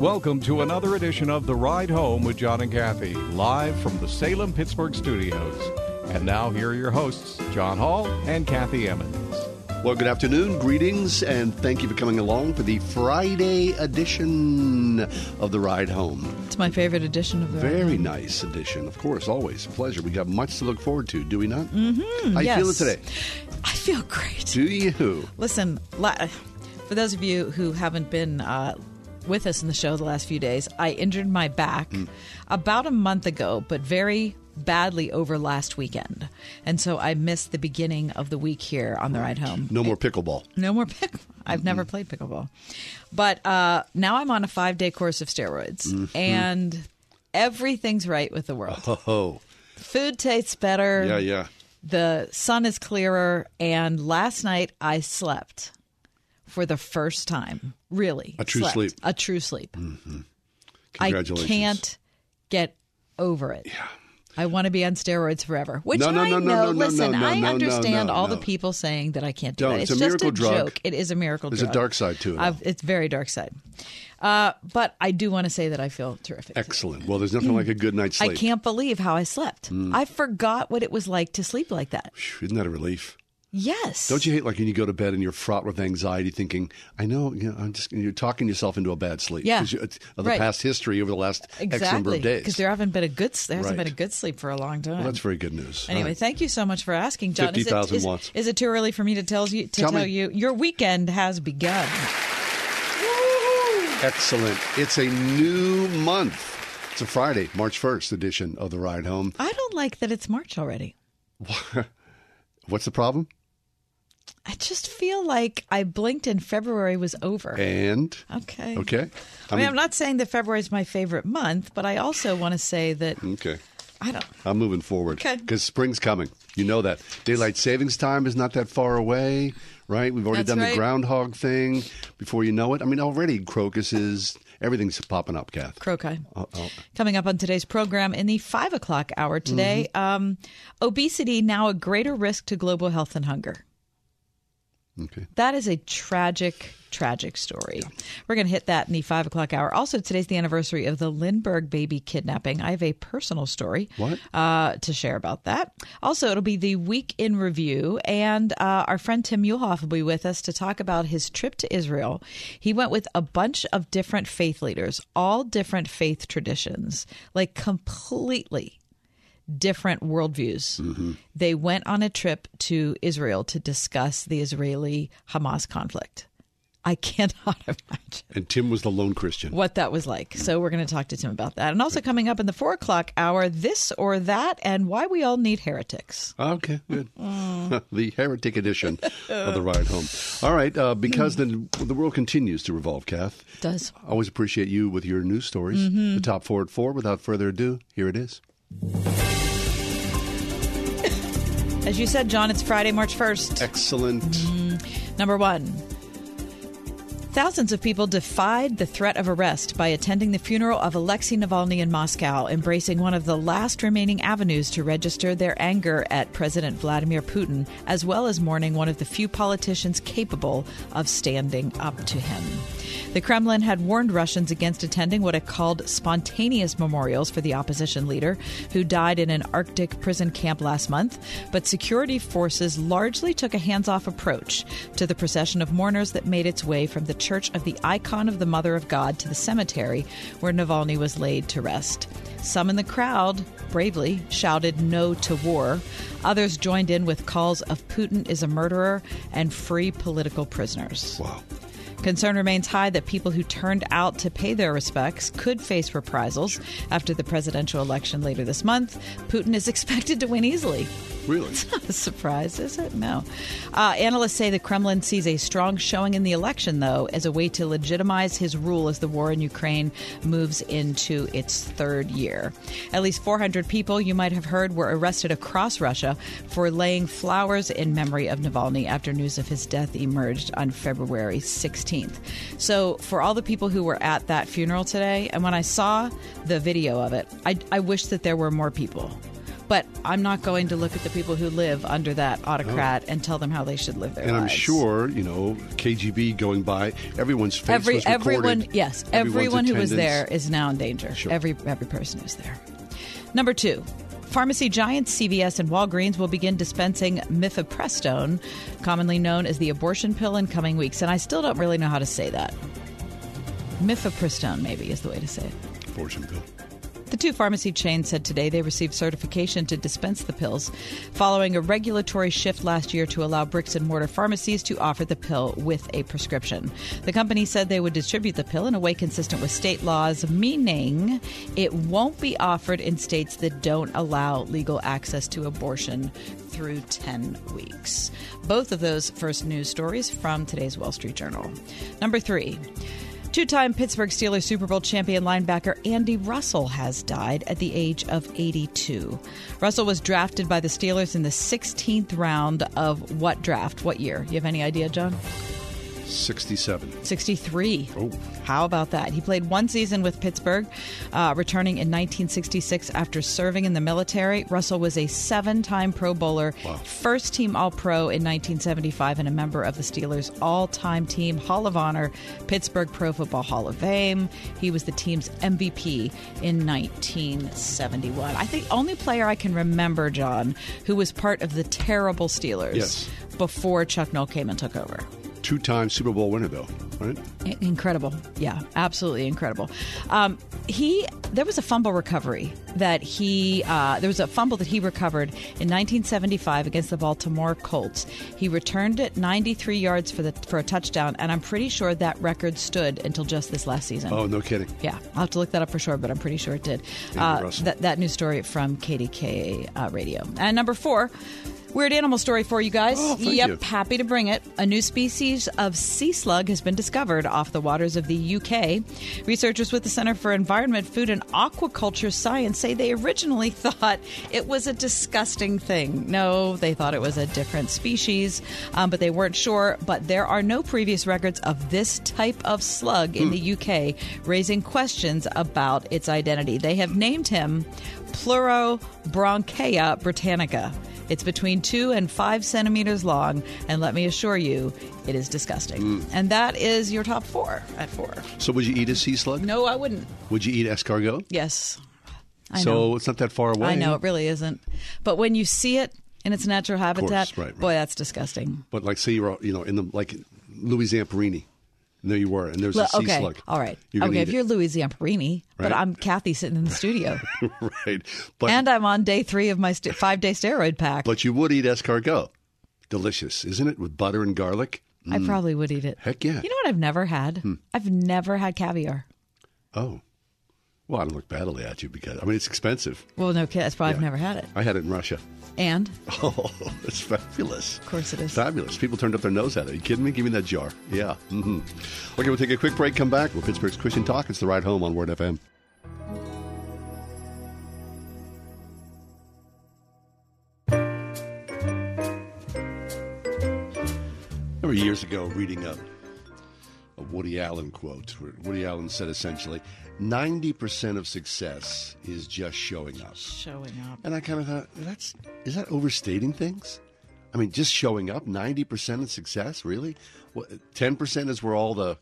Welcome to another edition of The Ride Home with John and Kathy, live from the Salem Pittsburgh studios. And now, here are your hosts, John Hall and Kathy Emmons. Well, good afternoon, greetings, and thank you for coming along for the Friday edition of The Ride Home. It's my favorite edition of the Very nice edition, of course, always a pleasure. We got much to look forward to, do we not? Mm-hmm, How you yes. feeling today? I feel great. Do you? Listen, la- for those of you who haven't been uh, with us in the show the last few days, I injured my back Mm. about a month ago, but very badly over last weekend. And so I missed the beginning of the week here on the ride home. No more pickleball. No more pick. I've never played pickleball, but uh, now I'm on a five day course of steroids, Mm-hmm. and everything's right with the world. Oh, Food tastes better. yeah, yeah. The sun is clearer, and last night I slept for the first time. Really, A true slept. sleep. A true sleep. Congratulations. I can't get over it. Yeah. I want to be on steroids forever. Which No, no, I no, know. no, no, no, Listen, no, no, I understand all the people saying that I can't do Don't. that. It's It's, a just miracle a drug. joke. It is a miracle There's a dark side to it. I've, it's very dark side. Uh, but I do want to say that I feel terrific. Excellent. Well, there's nothing like a good night's sleep. I can't believe how I slept. Mm. I forgot what it was like to sleep like that. Isn't that a relief? Yes. Don't you hate like when you go to bed and you're fraught with anxiety, thinking, "I know, you know I'm just," you're talking yourself into a bad sleep. Yeah. you- of the Right. past history over the last X number Exactly, of days. because there haven't been a good there hasn't Right. been a good sleep for a long time. well, that's very good news. Anyway, right. thank you so much for asking, John. Is it- 50,000 is- watts. Is it too early for me to tell you to Tell tell, you your weekend has begun? Excellent. It's a new month. It's a Friday, March 1st edition of The Ride Home. I don't like that it's March already. What's the problem? I just feel like I blinked and February was over. And, Okay. okay. I mean, I'm not saying that February is my favorite month, but I also want to say that Okay. I don't. I'm moving forward. Okay. Because spring's coming. You know that. Daylight savings time is not that far away, right? We've already That's done the groundhog thing. Before you know it, I mean, already crocuses, everything's popping up, Kath. Croci. Oh, oh. Coming up on today's program in the five o'clock hour today, Mm-hmm. um, obesity now a greater risk to global health and hunger. Okay. That is a tragic, tragic story. We're going to hit that in the five o'clock hour. Also, today's the anniversary of the Lindbergh baby kidnapping. I have a personal story? Uh, to share about that. Also, it'll be the week in review, and uh, our friend Tim Muehlhoff will be with us to talk about his trip to Israel. He went with a bunch of different faith leaders, all different faith traditions, like completely different worldviews. They went on a trip to Israel to discuss the Israeli Hamas conflict. I cannot imagine And Tim was the lone Christian. what that was like. So we're going to talk to Tim about that. And also coming up in the four o'clock hour, this or that, and why we all need heretics. Okay, good. Mm. the heretic edition of the ride home. All right, uh, because the the world continues to revolve, Kath. it Does Always appreciate you with your news stories. Mm-hmm. The top four at four. Without further ado, here it is. as you said, John, it's Friday, March first. Excellent. Mm-hmm. Number one. Thousands of people defied the threat of arrest by attending the funeral of Alexei Navalny in Moscow, embracing one of the last remaining avenues to register their anger at President Vladimir Putin, as well as mourning one of the few politicians capable of standing up to him. The Kremlin had warned Russians against attending what it called spontaneous memorials for the opposition leader, who died in an Arctic prison camp last month. But security forces largely took a hands off approach to the procession of mourners that made its way from the Church of the Icon of the Mother of God to the cemetery where Navalny was laid to rest. Some in the crowd bravely shouted no to war. Others joined in with calls of Putin is a murderer and free political prisoners. Wow. Concern remains high that people who turned out to pay their respects could face reprisals after the presidential election later this month. Putin is expected to win easily. Really? It's not a surprise, is it? No. Uh, analysts say the Kremlin sees a strong showing in the election, though, as a way to legitimize his rule as the war in Ukraine moves into its third year. At least 400 people, you might have heard, were arrested across Russia for laying flowers in memory of Navalny after news of his death emerged on February 16th. So, for all the people who were at that funeral today, and when I saw the video of it, I, I wish that there were more people. But I'm not going to look at the people who live under that autocrat oh. and tell them how they should live their And I'm sure, you know, KGB going by, everyone's face Every was recorded. everyone, yes, everyone who was there is now in danger. Sure. Every every person who's there. Number two. Pharmacy giants CVS and Walgreens will begin dispensing mifepristone, commonly known as the abortion pill, in coming weeks. And I still don't really know how to say that. Mifepristone, maybe, is the way to say it. Fortune pill. The two pharmacy chains said today they received certification to dispense the pills following a regulatory shift last year to allow bricks and mortar pharmacies to offer the pill with a prescription. The company said they would distribute the pill in a way consistent with state laws, meaning it won't be offered in states that don't allow legal access to abortion through 10 weeks. Both of those first news stories from today's Wall Street Journal. Number three. Two time Pittsburgh Steelers Super Bowl champion linebacker Andy Russell has died at the age of 82. Russell was drafted by the Steelers in the 16th round of what draft? What year? You have any idea, John? 67. 63. Oh. How about that? He played one season with Pittsburgh, uh, returning in 1966 after serving in the military. Russell was a seven time Pro Bowler, first team All Pro in 1975, and a member of the Steelers' all time team Hall of Honor, Pittsburgh Pro Football Hall of Fame. He was the team's MVP in 1971. I think only player I can remember, John, who was part of the terrible Steelers Yes. before Chuck Noll came and took over. Two time Super Bowl winner, though, right? Incredible. Yeah, absolutely incredible. Um, he there was a fumble recovery that he uh, there was a fumble that he recovered in 1975 against the Baltimore Colts. He returned it 93 yards for the for a touchdown, and I'm pretty sure that record stood until just this last season. Oh, no kidding. Yeah, I'll have to look that up for sure, but I'm pretty sure it did. Uh, that, that news story from KDK uh, Radio. And number four, weird animal story for you guys. Oh, yep, you. happy to bring it. A new species of sea slug has been discovered off the waters of the UK. Researchers with the Center for Environment, Food, and Aquaculture Science say they originally thought it was a disgusting thing. No, they thought it was a different species, um, but they weren't sure. But there are no previous records of this type of slug in the UK, raising questions about its identity. They have named him Pleurobranchaea britannica. It's between two and five centimeters long, and let me assure you, it is disgusting. Mm. And that is your top four at four. So, would you eat a sea slug? No, I wouldn't. Would you eat escargot? Yes. I so, know. it's not that far away. I know, it really isn't. But when you see it in its natural habitat, right, right. boy, that's disgusting. But, like, say you're, you know, in the, like, Louis Zamperini. And there you were, and there's Well, a sea okay, slug. all right. Okay, if you're Louis Zamperini, but I'm Kathy sitting in the studio, right. But, and I'm on day three of my st- five day steroid pack. but you would eat escargot. Delicious, isn't it? With butter and garlic. I mm. probably would eat it. Heck yeah. You know what I've never had? Hmm. I've never had caviar. Oh. Well, I don't look badly at you because, I mean, it's expensive. Well, no. That's why I've never had it. I had it in Russia. And Oh, it's fabulous. of course it is. Fabulous. People turned up their nose at it. Are you kidding me? Give me that jar. Yeah. hmm Okay, we'll take a quick break, come back with Pittsburgh's Christian Talk. It's the ride home on Word FM. remember years ago reading a, a Woody Allen quote where Woody Allen said essentially 90% of success is just showing up. Showing up. And I kind of thought, that's is that overstating things? I mean, just showing up, ninety percent of success, really? Ten percent is where all the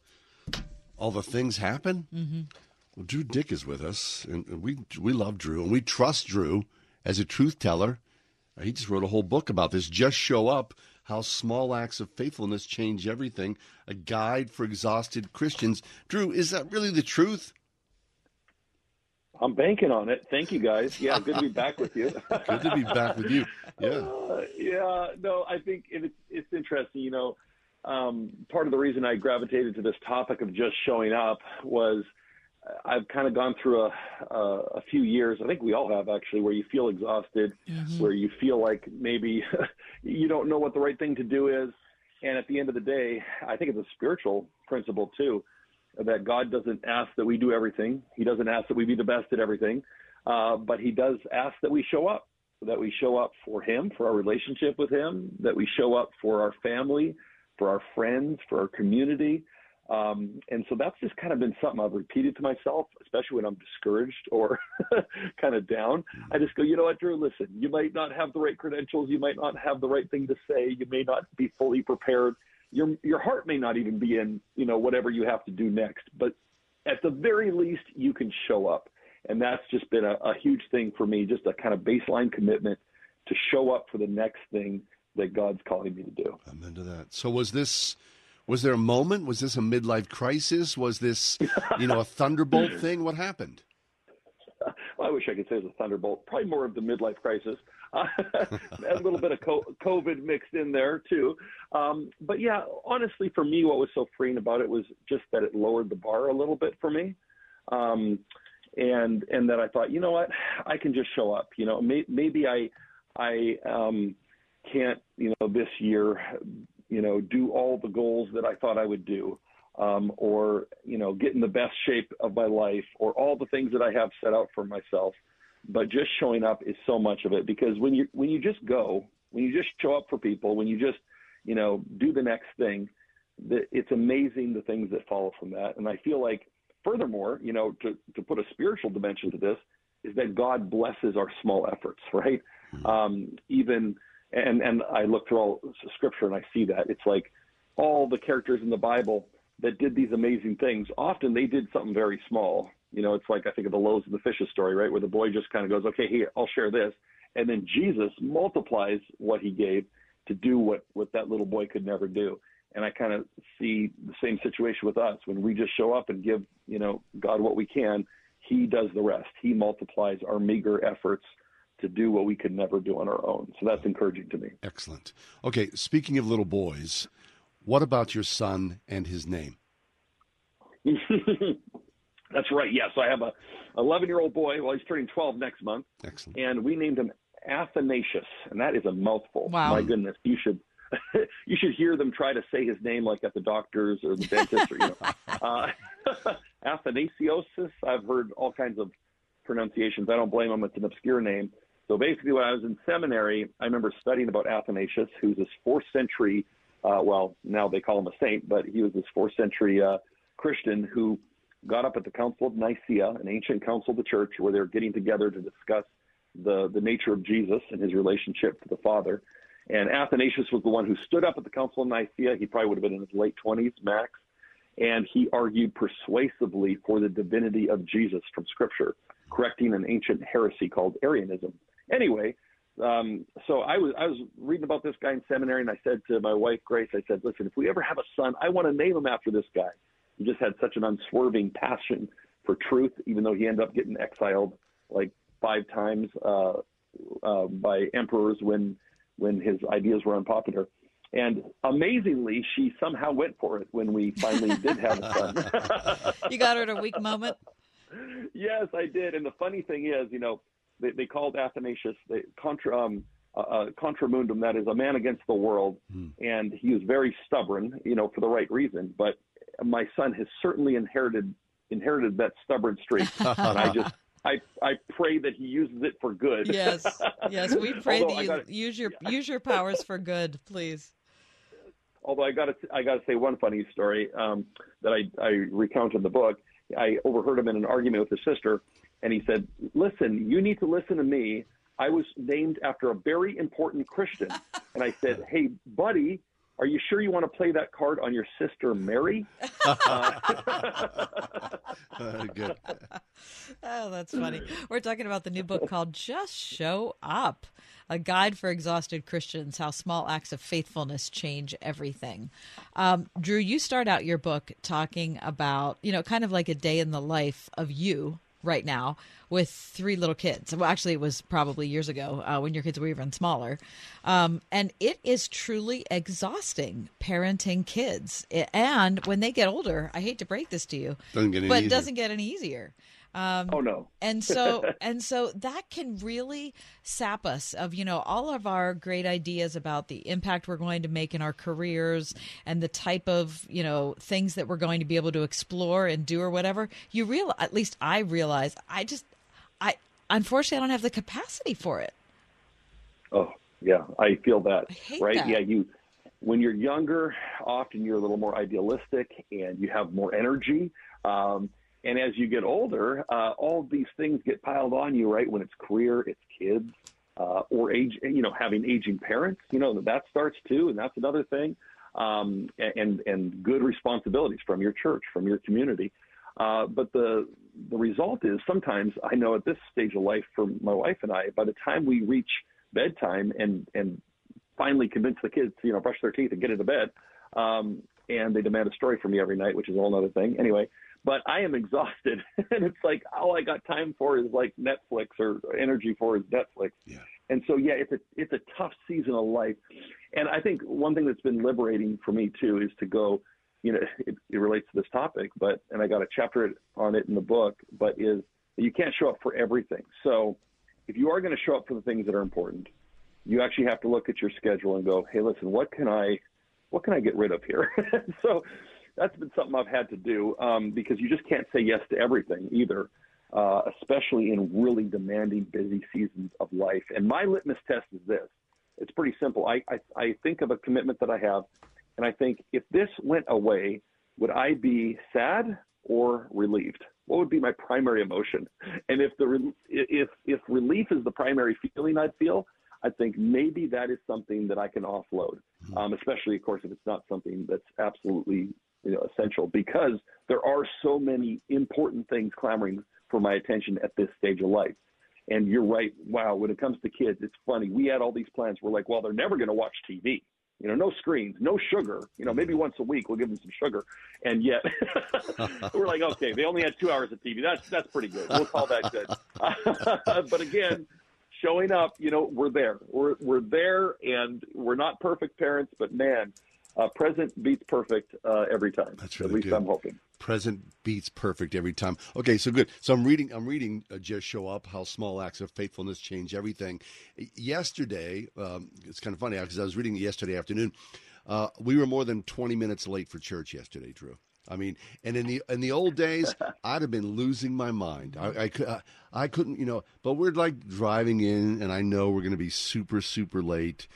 all the things happen. Mm-hmm. Well, Drew Dyck is with us, and we we love Drew, and we trust Drew as a truth teller. He just wrote a whole book about this. Just show up. How small acts of faithfulness change everything. A guide for exhausted Christians. Drew, is that really the truth? I'm banking on it. Thank you, guys. Yeah, good to be back with you. Good to be back with you. Yeah. Uh, yeah, no, I think it's it's interesting. You know, um, part of the reason I gravitated to this topic of just showing up was I've kind of gone through a, a, a few years. I think we all have actually, where you feel exhausted, mm-hmm. where you feel like maybe you don't know what the right thing to do is. And at the end of the day, I think it's a spiritual principle too, that God doesn't ask that we do everything. He doesn't ask that we be the best at everything, uh, but He does ask that we show up, that we show up for Him, for our relationship with Him, that we show up for our family, for our friends, for our community. Um, and so that's just kind of been something I've repeated to myself, especially when I'm discouraged or kind of down. I just go, you know what, Drew, listen, you might not have the right credentials. You might not have the right thing to say. You may not be fully prepared. Your, your heart may not even be in, you know, whatever you have to do next. But at the very least, you can show up. And that's just been a, a huge thing for me, just a kind of baseline commitment to show up for the next thing that God's calling me to do. I'm into that. So was this was there a moment? Was this a midlife crisis? Was this, you know, a thunderbolt thing? What happened? Well, I wish I could say it was a thunderbolt. Probably more of the midlife crisis. A little bit of COVID mixed in there too. Um, but yeah, honestly, for me, what was so freeing about it was just that it lowered the bar a little bit for me. Um, and and that I thought, you know what, I can just show up. You know, may, maybe I I um, can't, you know, this year you know, do all the goals that I thought I would do, um, or you know, get in the best shape of my life, or all the things that I have set out for myself. But just showing up is so much of it because when you when you just go, when you just show up for people, when you just you know do the next thing, the, it's amazing the things that follow from that. And I feel like, furthermore, you know, to to put a spiritual dimension to this is that God blesses our small efforts, right? Mm-hmm. Um, even and and I look through all scripture and I see that it's like all the characters in the Bible that did these amazing things. Often they did something very small. You know, it's like I think of the loaves and the fishes story, right, where the boy just kind of goes, "Okay, here, I'll share this," and then Jesus multiplies what he gave to do what what that little boy could never do. And I kind of see the same situation with us when we just show up and give, you know, God what we can. He does the rest. He multiplies our meager efforts to do what we could never do on our own. So that's encouraging to me. Excellent. Okay, speaking of little boys, what about your son and his name? that's right. Yes, I have a 11 year old boy. Well, he's turning 12 next month. Excellent. And we named him Athanasius, and that is a mouthful. Wow. My goodness, you should. you should hear them try to say his name like at the doctor's or the dentist or you know uh, Athanasios. I've heard all kinds of pronunciations. I don't blame them. It's an obscure name. So basically, when I was in seminary, I remember studying about Athanasius, who's this fourth century, uh, well, now they call him a saint, but he was this fourth century uh, Christian who got up at the Council of Nicaea, an ancient council of the church, where they were getting together to discuss the, the nature of Jesus and his relationship to the Father. And Athanasius was the one who stood up at the Council of Nicaea. He probably would have been in his late 20s, max. And he argued persuasively for the divinity of Jesus from Scripture, correcting an ancient heresy called Arianism anyway, um, so I was I was reading about this guy in seminary, and I said to my wife Grace, I said, "Listen, if we ever have a son, I want to name him after this guy. He just had such an unswerving passion for truth, even though he ended up getting exiled like five times uh, uh, by emperors when when his ideas were unpopular." And amazingly, she somehow went for it when we finally did have a son. you got her at a weak moment. Yes, I did. And the funny thing is, you know, they, they called Athanasius the contra um, uh, uh, contra mundum, that is a man against the world, hmm. and he was very stubborn, you know, for the right reason. But my son has certainly inherited inherited that stubborn streak, and I just. I, I pray that he uses it for good. Yes, yes, we pray that you gotta, use your yeah. use your powers for good, please. Although I got to I got to say one funny story um, that I I recount in the book. I overheard him in an argument with his sister, and he said, "Listen, you need to listen to me. I was named after a very important Christian." And I said, "Hey, buddy, are you sure you want to play that card on your sister Mary?" uh, good. Oh, that's funny. We're talking about the new book called Just Show Up A Guide for Exhausted Christians How Small Acts of Faithfulness Change Everything. Um, Drew, you start out your book talking about, you know, kind of like a day in the life of you right now with three little kids. Well, actually, it was probably years ago uh, when your kids were even smaller. Um, and it is truly exhausting parenting kids. And when they get older, I hate to break this to you, Doesn't get but it doesn't get any easier. Um, Oh no. and so and so that can really sap us of you know all of our great ideas about the impact we're going to make in our careers and the type of you know things that we're going to be able to explore and do or whatever you real at least i realize i just i unfortunately i don't have the capacity for it Oh, yeah, I feel that. I hate right? that. Yeah, you when you're younger, often you're a little more idealistic and you have more energy. Um, and as you get older, uh, all these things get piled on you, right? When it's career, it's kids, uh, or age, you know, having aging parents, you know, that starts too, and that's another thing. Um, and and good responsibilities from your church, from your community. Uh, but the the result is sometimes I know at this stage of life for my wife and I, by the time we reach bedtime and and finally convince the kids to you know brush their teeth and get into bed, um, and they demand a story from me every night, which is a whole other thing. Anyway, but I am exhausted, and it's like all I got time for is like Netflix or energy for is Netflix. Yeah. And so yeah, it's a it's a tough season of life, and I think one thing that's been liberating for me too is to go. You know, it, it relates to this topic, but and I got a chapter on it in the book. But is you can't show up for everything. So if you are going to show up for the things that are important, you actually have to look at your schedule and go, hey, listen, what can I, what can I get rid of here? so that's been something I've had to do um, because you just can't say yes to everything either, uh, especially in really demanding, busy seasons of life. And my litmus test is this: it's pretty simple. I, I, I think of a commitment that I have, and I think if this went away, would I be sad or relieved? What would be my primary emotion? And if the if if relief is the primary feeling I'd feel, I think maybe that is something that I can offload, um, especially of course if it's not something that's absolutely you know essential because there are so many important things clamoring for my attention at this stage of life. And you're right. Wow, when it comes to kids, it's funny. We had all these plans. We're like, well, they're never going to watch TV. You know, no screens, no sugar. You know, maybe once a week we'll give them some sugar. And yet, we're like, okay, they only had two hours of TV. That's that's pretty good. We'll call that good. but again, showing up, you know, we're there. We're we're there, and we're not perfect parents, but man, uh, present beats perfect uh, every time. That's really At least good. I'm hoping. Present beats perfect every time. Okay, so good. So I'm reading. I'm reading. Uh, Just show up. How small acts of faithfulness change everything. Yesterday, um, it's kind of funny because I was reading it yesterday afternoon. Uh, we were more than 20 minutes late for church yesterday, Drew. I mean, and in the in the old days, I'd have been losing my mind. I, I, I couldn't, you know. But we're like driving in, and I know we're going to be super super late.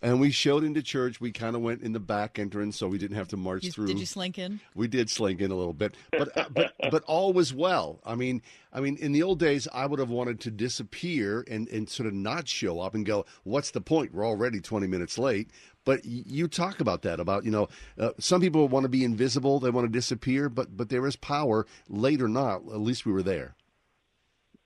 And we showed into church. We kind of went in the back entrance, so we didn't have to march You- through. did you slink in We did slink in a little bit, but uh, but but all was well. I mean, I mean, in the old days, I would have wanted to disappear and and sort of not show up and go, "What's the point? We're already twenty minutes late." But you talk about that about you know, uh, some people want to be invisible, they want to disappear, but but there is power, late or not. At least we were there.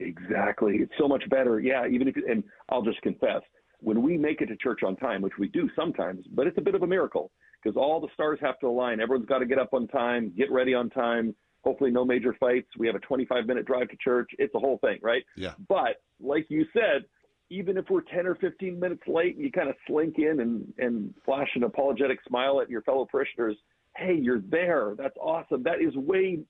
Exactly. It's so much better. Yeah. Even if, and I'll just confess, when we make it to church on time, which we do sometimes, but it's a bit of a miracle because all the stars have to align. Everyone's got to get up on time, get ready on time. Hopefully, no major fights. We have a 25 minute drive to church. It's a whole thing, right? Yeah. But like you said, even if we're 10 or 15 minutes late and you kind of slink in and, and flash an apologetic smile at your fellow parishioners, hey, you're there. That's awesome. That is way,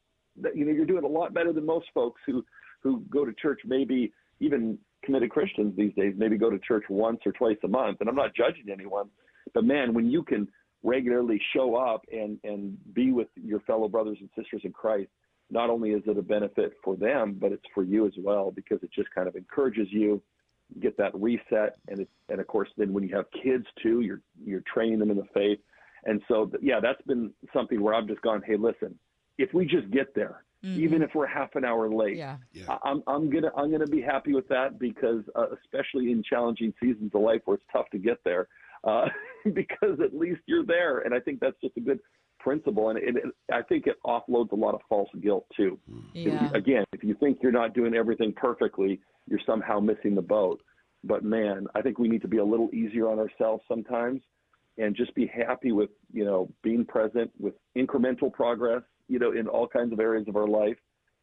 that, you know, you're doing a lot better than most folks who, who go to church maybe even committed Christians these days maybe go to church once or twice a month. And I'm not judging anyone, but man, when you can regularly show up and, and be with your fellow brothers and sisters in Christ, not only is it a benefit for them, but it's for you as well because it just kind of encourages you get that reset. And it, and of course then when you have kids too you're you're training them in the faith. And so yeah that's been something where I've just gone hey listen if we just get there even if we're half an hour late yeah. Yeah. I- I'm I'm gonna I'm gonna be happy with that because uh, especially in challenging seasons of life where it's tough to get there, uh, because at least you're there, and I think that's just a good principle, and it, it, I think it offloads a lot of false guilt too. If yeah again, if you think you're not doing everything perfectly, you're somehow missing the boat. But man, I think we need to be a little easier on ourselves sometimes, and just be happy with you know being present with incremental progress, you know, in all kinds of areas of our life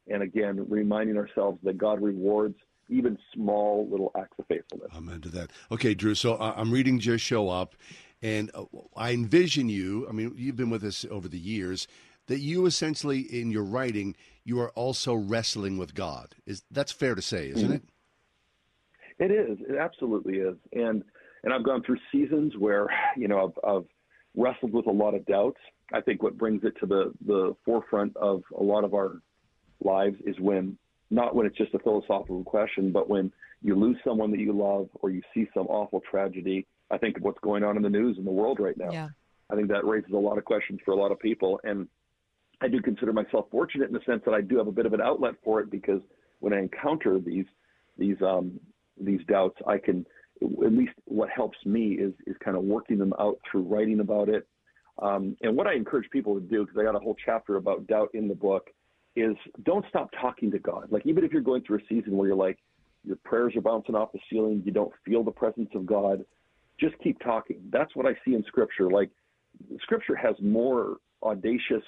and again, reminding ourselves that God rewards even small little acts of faithfulness. Amen to that. Okay, Drew. So uh, I'm reading Just Show Up, and uh, I envision you. I mean, you've been with us over the years. That you essentially, in your writing, you are also wrestling with God. Is that's fair to say, isn't it? It is. It absolutely is. And and I've gone through seasons where you know I've, I've wrestled with a lot of doubts. I think what brings it to the the forefront of a lot of our lives is when not when it's just a philosophical question, but when you lose someone that you love or you see some awful tragedy. I think of what's going on in the news in the world right now. Yeah. I think that raises a lot of questions for a lot of people. And I do consider myself fortunate in the sense that I do have a bit of an outlet for it because when I encounter these these um, these doubts, I can at least what helps me is is kind of working them out through writing about it. Um, and what I encourage people to do, because I got a whole chapter about doubt in the book, is don't stop talking to God. Like even if you're going through a season where you're like your prayers are bouncing off the ceiling, you don't feel the presence of God, just keep talking. That's what I see in Scripture. Like Scripture has more audacious,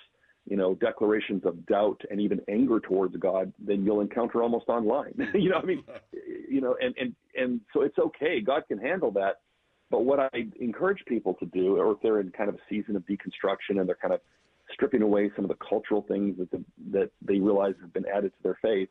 you know, declarations of doubt and even anger towards God than you'll encounter almost online. you know, I mean, you know, and and and so it's okay. God can handle that. But what I encourage people to do, or if they're in kind of a season of deconstruction and they're kind of stripping away some of the cultural things that the, that they realize have been added to their faith,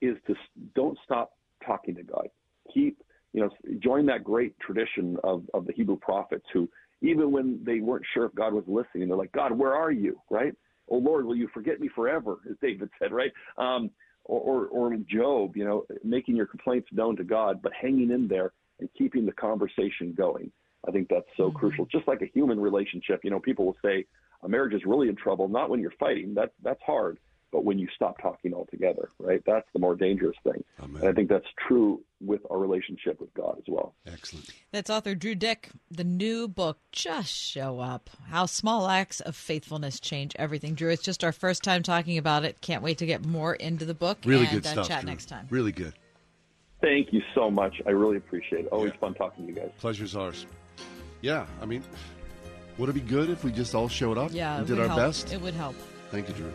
is to don't stop talking to God. Keep you know join that great tradition of of the Hebrew prophets who even when they weren't sure if God was listening, they're like, God, where are you? Right? Oh Lord, will you forget me forever? As David said, right? Um, or, or, or Job, you know, making your complaints known to God, but hanging in there and keeping the conversation going. I think that's so mm-hmm. crucial. Just like a human relationship, you know, people will say a marriage is really in trouble not when you're fighting. That's that's hard but when you stop talking altogether, right? That's the more dangerous thing. Amen. And I think that's true with our relationship with God as well. Excellent. That's author Drew Dyck. The new book, Just Show Up How Small Acts of Faithfulness Change Everything. Drew, it's just our first time talking about it. Can't wait to get more into the book. Really and, good uh, stuff. Chat Drew. next time. Really good. Thank you so much. I really appreciate it. Always yeah. fun talking to you guys. Pleasure's ours. Yeah, I mean, would it be good if we just all showed up yeah, and did our help. best? It would help. Thank you, Drew.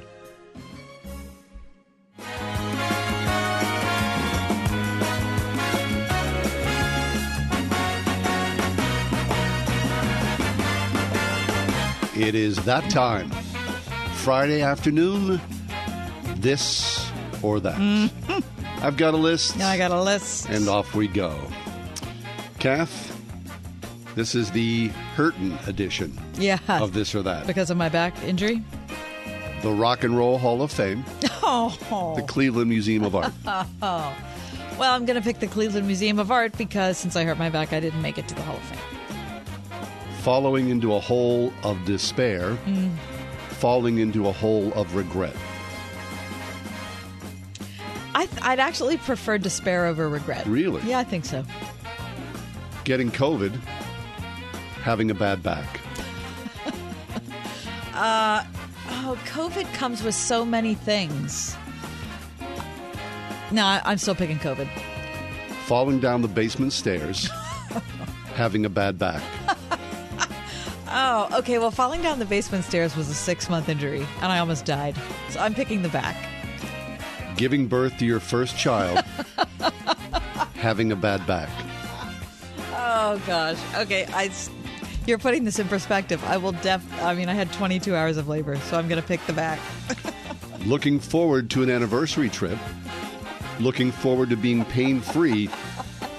It is that time. Friday afternoon, this or that. Mm-hmm. I've got a list. Yeah, I got a list. And off we go. Kath, this is the Hurton edition yeah. of this or that. Because of my back injury? The Rock and Roll Hall of Fame. Oh. The Cleveland Museum of Art. oh. Well, I'm going to pick the Cleveland Museum of Art because since I hurt my back, I didn't make it to the Hall of Fame falling into a hole of despair, mm. falling into a hole of regret? I would actually prefer despair over regret. Really? Yeah, I think so. Getting COVID, having a bad back. uh, oh, COVID comes with so many things. No, I'm still picking COVID. Falling down the basement stairs, having a bad back. Oh, okay. Well, falling down the basement stairs was a six month injury, and I almost died. So I'm picking the back. Giving birth to your first child, having a bad back. Oh gosh. Okay, I. You're putting this in perspective. I will def. I mean, I had 22 hours of labor, so I'm going to pick the back. looking forward to an anniversary trip. Looking forward to being pain free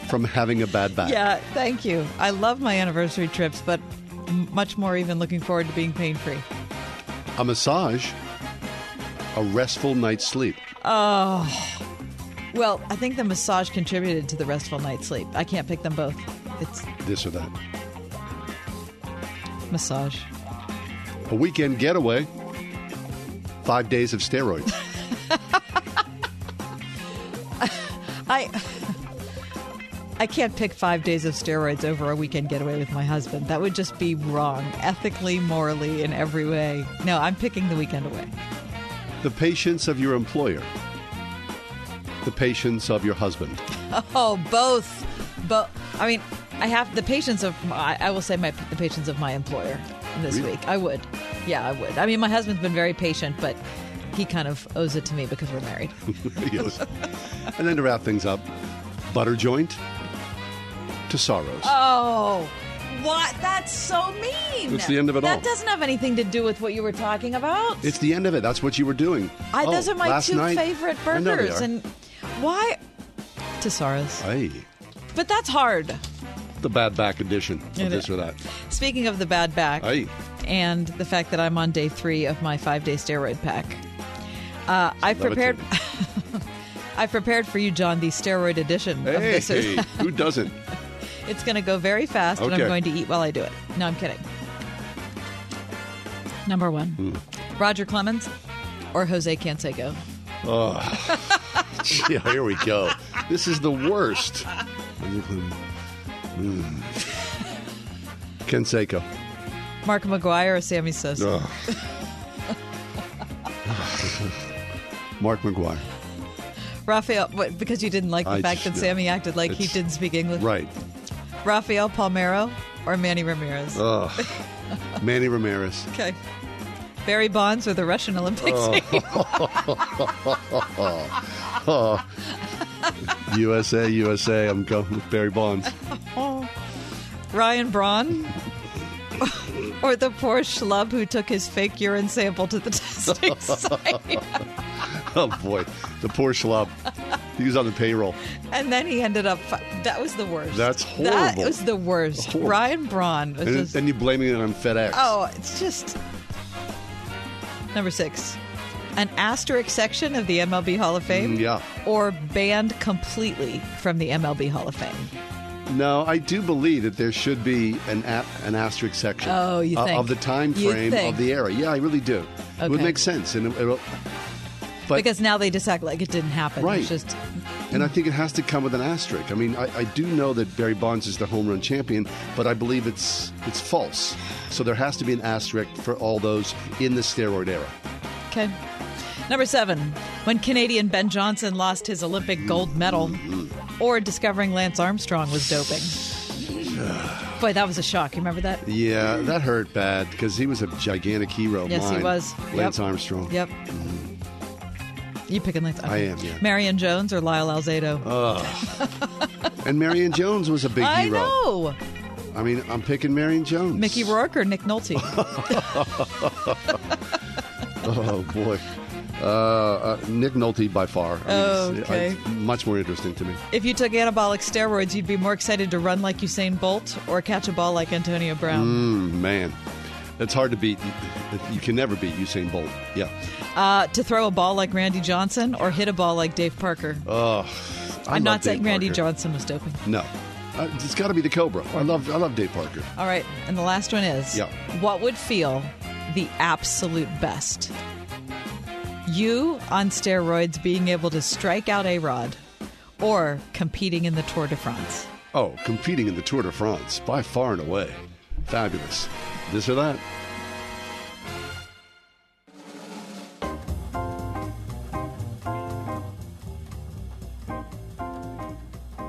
from having a bad back. Yeah, thank you. I love my anniversary trips, but much more even looking forward to being pain free. A massage, a restful night's sleep. Oh. Well, I think the massage contributed to the restful night's sleep. I can't pick them both. It's this or that. Massage. A weekend getaway. Five days of steroids. I I can't pick five days of steroids over a weekend getaway with my husband. That would just be wrong, ethically, morally, in every way. No, I'm picking the weekend away. The patience of your employer. The patience of your husband. Oh, both. But I mean, I have the patience of my, I will say my the patience of my employer this really? week. I would. Yeah, I would. I mean, my husband's been very patient, but he kind of owes it to me because we're married. And then to wrap things up, Butterjoint to. Oh, what? That's so mean. That's the end of it that all. doesn't have anything to do with what you were talking about. It's the end of it. That's what you were doing. I, Oh, those are my last two night- favorite I know they burgers, and why? Tessaro's. Hey, But that's hard. the bad back edition of It this is. or that. Speaking of the bad back, Hey. and the fact that I'm on day three of my five day steroid pack, uh, I've prepared. I've prepared for you, John, the steroid edition of Hey, this. who doesn't? It's going to go very fast, and I'm going to eat while I do it. No, I'm kidding. Number one, Hmm. Roger Clemens or Jose Canseco. Yeah, here we go. This is the worst. Mm. Canseco. Mark McGwire or Sammy Sosa. Ugh. Mark McGwire. Rafael, what, because you didn't like the I fact just- that. Sammy acted like he It's- didn't speak English. Right. Rafael Palmeiro or Manny Ramirez. Ugh. Manny Ramirez. Okay. Barry Bonds or the Russian Olympics. Oh. USA, USA. I'm going with Barry Bonds. Ryan Braun or the poor schlub who took his fake urine sample to the testing site. Oh boy, the poor schlub. He was on the payroll. And then he ended up. That was the worst. That's horrible. That was the worst. Horrible. Ryan Braun was And just. then you're blaming it on FedEx. oh, it's just. Number six. An asterisk section of the MLB Hall of Fame? Mm, yeah. Or banned completely from the MLB Hall of Fame? No, I do believe that there should be an a- an asterisk section. Oh, you uh, think? of the time frame of the era? Yeah, I really do. It would make sense, and it. But because now they just act like it didn't happen. Right. It's just. and I think it has to come with an asterisk. I mean, I, I do know that Barry Bonds is the home run champion, but I believe it's it's false. So there has to be an asterisk for all those in the steroid era. Okay. Number seven, when Canadian Ben Johnson lost his Olympic gold medal, mm-hmm. or discovering Lance Armstrong was doping. Boy, that was a shock. You remember that? Yeah, that hurt bad because he was a gigantic hero. Yes, he was. Lance Yep. Armstrong. Yep. Mm-hmm. You picking Lance? I am, yeah. Marion Jones or Lyle Alzado? And Marion Jones was a big I hero. know. I mean, I'm picking Marion Jones. Mickey Rourke or Nick Nolte? Oh boy. Uh, uh, Nick Nolte by far. I mean, Okay. it's much more interesting to me. if you took anabolic steroids, you'd be more excited to run like Usain Bolt or catch a ball like Antonio Brown. Mm, man, it's hard to beat. You can never beat Usain Bolt. Yeah. Uh, to throw a ball like Randy Johnson or hit a ball like Dave Parker. Oh, I I'm love not saying Dave Randy Johnson was doping. No, uh, it's got to be the Cobra. I love. I love Dave Parker. All right, and the last one is Yeah. what would feel the absolute best? You on steroids being able to strike out A-Rod or competing in the Tour de France? Oh, competing in the Tour de France by far and away, fabulous. This or that.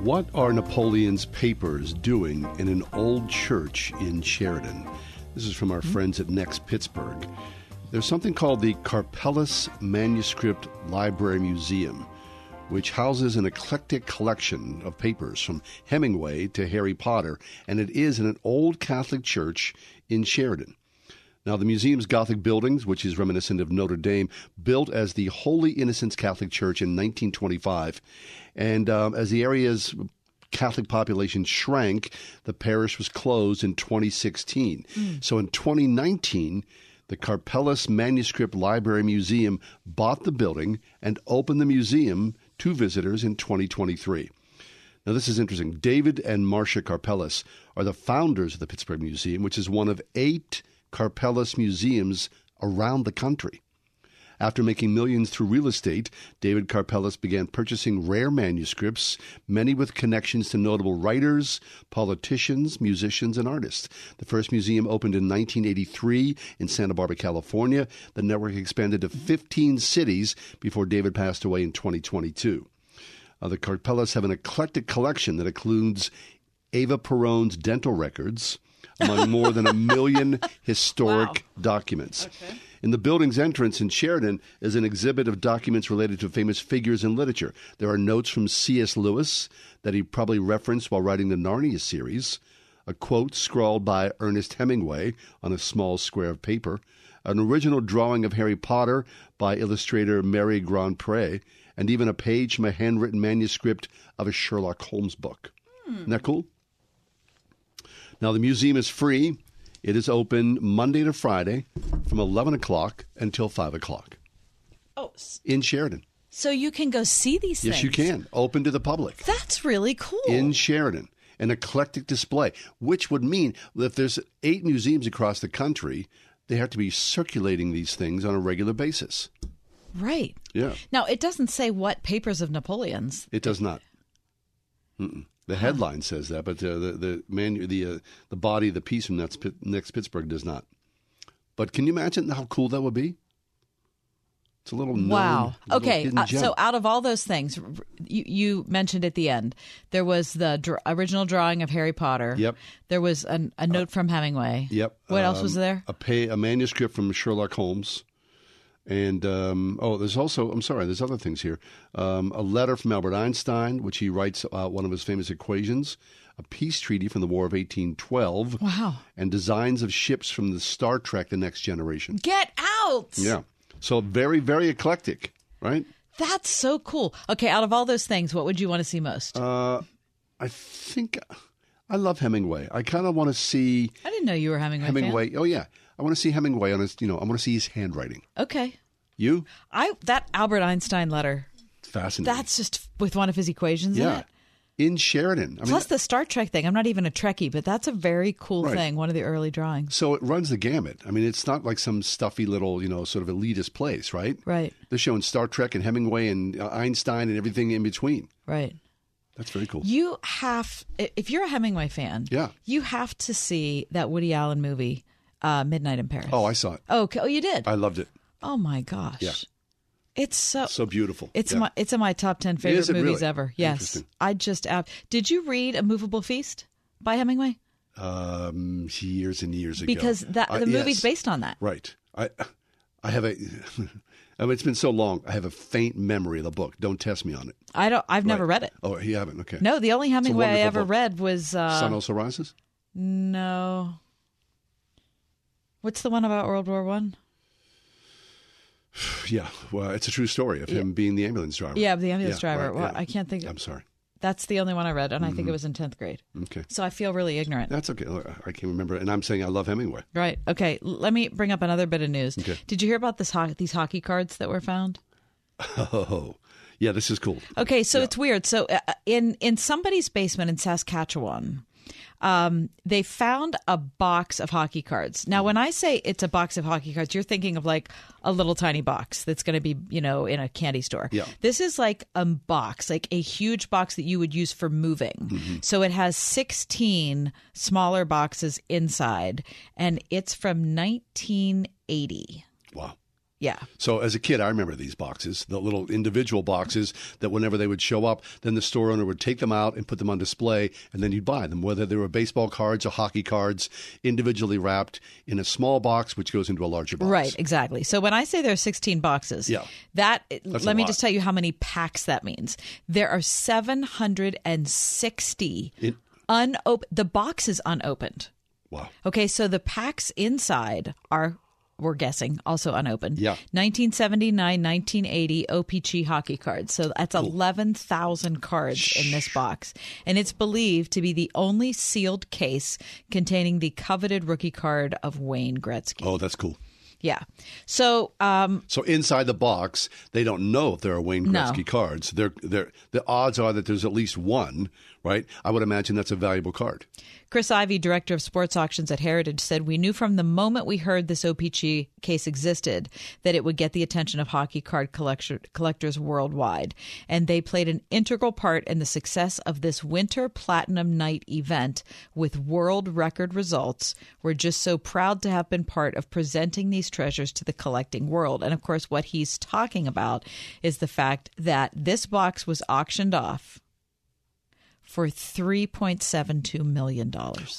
What are Napoleon's papers doing in an old church in Sheraden? This is from our hmm? friends at Next Pittsburgh. There's something called the Karpeles Manuscript Library Museum, which houses an eclectic collection of papers from Hemingway to Harry Potter, and it is in an old Catholic church in Sheraden. Now, the museum's Gothic buildings, which is reminiscent of Notre Dame, built as the Holy Innocents Catholic Church in 1925. And um, as the area's Catholic population shrank, the parish was closed in 2016. So in 2019, the Karpeles Manuscript Library Museum bought the building and opened the museum to visitors in 2023. Now, this is interesting. David and Marcia Karpeles are the founders of the Pittsburgh Museum, which is one of eight Karpeles museums around the country. After making millions through real estate, David Karpeles began purchasing rare manuscripts, many with connections to notable writers, politicians, musicians, and artists. The first museum opened in 1983 in Santa Barbara, California. The network expanded to 15 cities before David passed away in 2022. Uh, the Karpeles have an eclectic collection that includes Ava Peron's dental records, among more than a million historic documents. In the building's entrance in Sheraden is an exhibit of documents related to famous figures in literature. There are notes from C.S. Lewis that he probably referenced while writing the Narnia series, a quote scrawled by Ernest Hemingway on a small square of paper, an original drawing of Harry Potter by illustrator Mary GrandPré, and even a page from a handwritten manuscript of a Sherlock Holmes book. Hmm. Isn't that cool? Now, the museum is free. It is open Monday to Friday from 11 o'clock until 5 o'clock Oh, in Sheraden. so you can go see these Yes, things. you can. Open to the public That's really cool. in Sheraden. An eclectic display, which would mean that if there's eight museums across the country, they have to be circulating these things on a regular basis. right. Yeah, Now, it doesn't say what papers of Napoleon's. it does not. Mm-mm. The headline says that, but uh, the the manu- the uh, the body of the piece from next, Pit- next Pittsburgh does not. But can you imagine how cool that would be? It's a little known, Wow. little Okay. hidden Uh, gem. so, out of all those things, r- you, you mentioned at the end there was the dr- original drawing of Harry Potter. Yep. There was an, a note from Hemingway. Yep. What else was Um, there? A pay, a manuscript from Sherlock Holmes, and um, oh, there's also I'm sorry, there's other things here. Um, a letter from Albert Einstein, which he writes uh, one of his famous equations. A peace treaty from the War of 1812. Wow. And designs of ships from the Star Trek: The Next Generation. Get out. Yeah. So very, very eclectic, right? That's so cool. Okay. Out of all those things, what would you want to see most? Uh, I think I love Hemingway. I kind of want to see I didn't know you were a Hemingway. fan. Hemingway. Oh yeah, I want to see Hemingway on his. You know, I want to see his handwriting. Okay. You? I that Albert Einstein letter. Fascinating. That's just with one of his equations in yeah. it. In Sheraden. I mean, Plus the Star Trek thing. I'm not even a Trekkie, but that's a very cool Right. thing. One of the early drawings. so it runs the gamut. I mean, it's not like some stuffy little, you know, sort of elitist place, right? Right. They're showing Star Trek and Hemingway and uh, Einstein and everything in between. Right. That's very cool. You have, if you're a Hemingway fan, Yeah. you have to see that Woody Allen movie, uh, Midnight in Paris. Oh, I saw it. Oh, okay. Oh, you did. I loved it. oh my gosh. Yeah. It's so. So beautiful. it's Yeah. my it's in my top ten favorite movies really? ever. Yes, I just ab- did. You read A Movable Feast by Hemingway um, years and years ago. because that Uh, the movie's yes. based on that. Right. I I have a. I mean, it's been so long. I have a faint memory of the book. Don't test me on it. I don't. I've never read it. Oh, you haven't? Okay. No, the only Hemingway I ever book. read was uh, Sun also rises. no. What's the one about World War One? Yeah. Well, it's a true story of him being the ambulance driver. Yeah, the ambulance Yeah, driver. right, well, yeah. I can't think. Of, I'm sorry. That's the only one I read, and I Mm-hmm. think it was in tenth grade. Okay. So I feel really ignorant. That's okay. I can't remember. And I'm saying I love Hemingway. Right. Okay. Let me bring up another bit of news. Okay. Did you hear about this ho- these hockey cards that were found? Oh, yeah. This is cool. Okay, so it's weird. So uh, in in somebody's basement in Saskatchewan, um, they found a box of hockey cards. Now, when I say it's a box of hockey cards, you're thinking of like a little tiny box that's going to be, you know, in a candy store. Yeah. This is like a box, like a huge box that you would use for moving. So it has 16 smaller boxes inside, and it's from 1980. Wow. Yeah. So as a kid, I remember these boxes, the little individual boxes that whenever they would show up, then the store owner would take them out and put them on display, and then you'd buy them, whether they were baseball cards or hockey cards, individually wrapped in a small box, which goes into a larger box. Right, exactly. So when I say there are 16 boxes, Yeah. that That's let me lot. just tell you how many packs that means. There are 760 It- unopened. The box is unopened. Wow. Okay, so the packs inside are we're guessing also unopened. Yeah. 1979, 1980 OPC hockey cards. So that's 11,000 cards in this box. And it's believed to be the only sealed case containing the coveted rookie card of Wayne Gretzky. Oh, that's cool. Yeah. So, um, So inside the box, they don't know if there are Wayne No. Gretzky cards. They're, they're, the odds are that there's at least one, right? I would imagine that's a valuable card. Chris Ivy, director of sports auctions at Heritage, said, We knew from the moment we heard this OPC case existed that it would get the attention of hockey card collector, collectors worldwide. And they played an integral part in the success of this Winter Platinum Night event with world record results. We're just so proud to have been part of presenting these treasures to the collecting world. And of course, what he's talking about is the fact that this box was auctioned off for $3.72 million.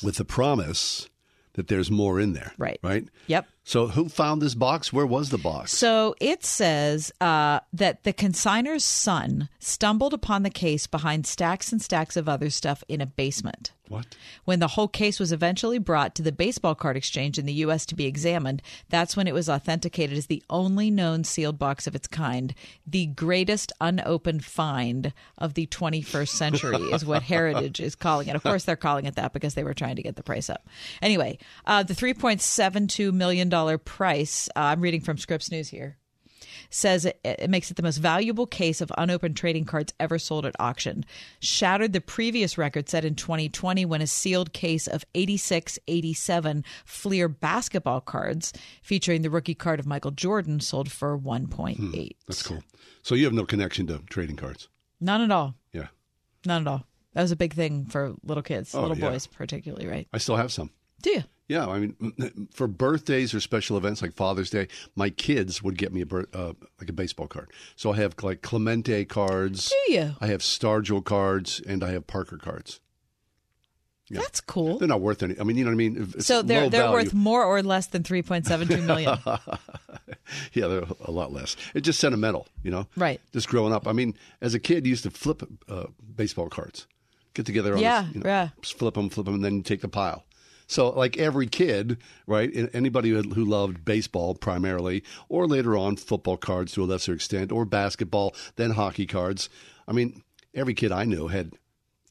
with the promise that there's more in there. Right. Right. Yep. So who found this box? Where was the box? So it says uh, that the consignor's son stumbled upon the case behind stacks and stacks of other stuff in a basement. what? When the whole case was eventually brought to the baseball card exchange in the U.S. to be examined, that's when it was authenticated as the only known sealed box of its kind. The greatest unopened find of the 21st century is what Heritage is calling it. Of course, they're calling it that because they were trying to get the price up. Anyway, uh, the $3.72 million price, uh, I'm reading from Scripps News here says it, it makes it the most valuable case of unopened trading cards ever sold at auction. Shattered the previous record set in 2020 when a sealed case of 86 87 Fleer basketball cards featuring the rookie card of Michael Jordan sold for 1.8. That's cool. So you have no connection to trading cards. None at all. Yeah. None at all. That was a big thing for little kids, Oh, little yeah. boys particularly, right? I still have some. Do you? Yeah, I mean, for birthdays or special events like Father's Day, my kids would get me a bir- uh, like a baseball card. So I have like Clemente cards. Do you? I have Stargell cards, and I have Parker cards. Yeah. That's cool. They're not worth any. I mean, you know what I mean. It's So they're they're value. worth more or less than 3.72 million. Yeah, they're a lot less. It's just sentimental, you know. Right. Just growing up. I mean, as a kid, you used to flip uh, baseball cards, get together. On Yeah, this, you know, yeah. just flip them, flip them, and then you take the pile. So, like every kid, right? Anybody who who loved baseball primarily, or later on football cards to a lesser extent, or basketball, then hockey cards. I mean, every kid I knew had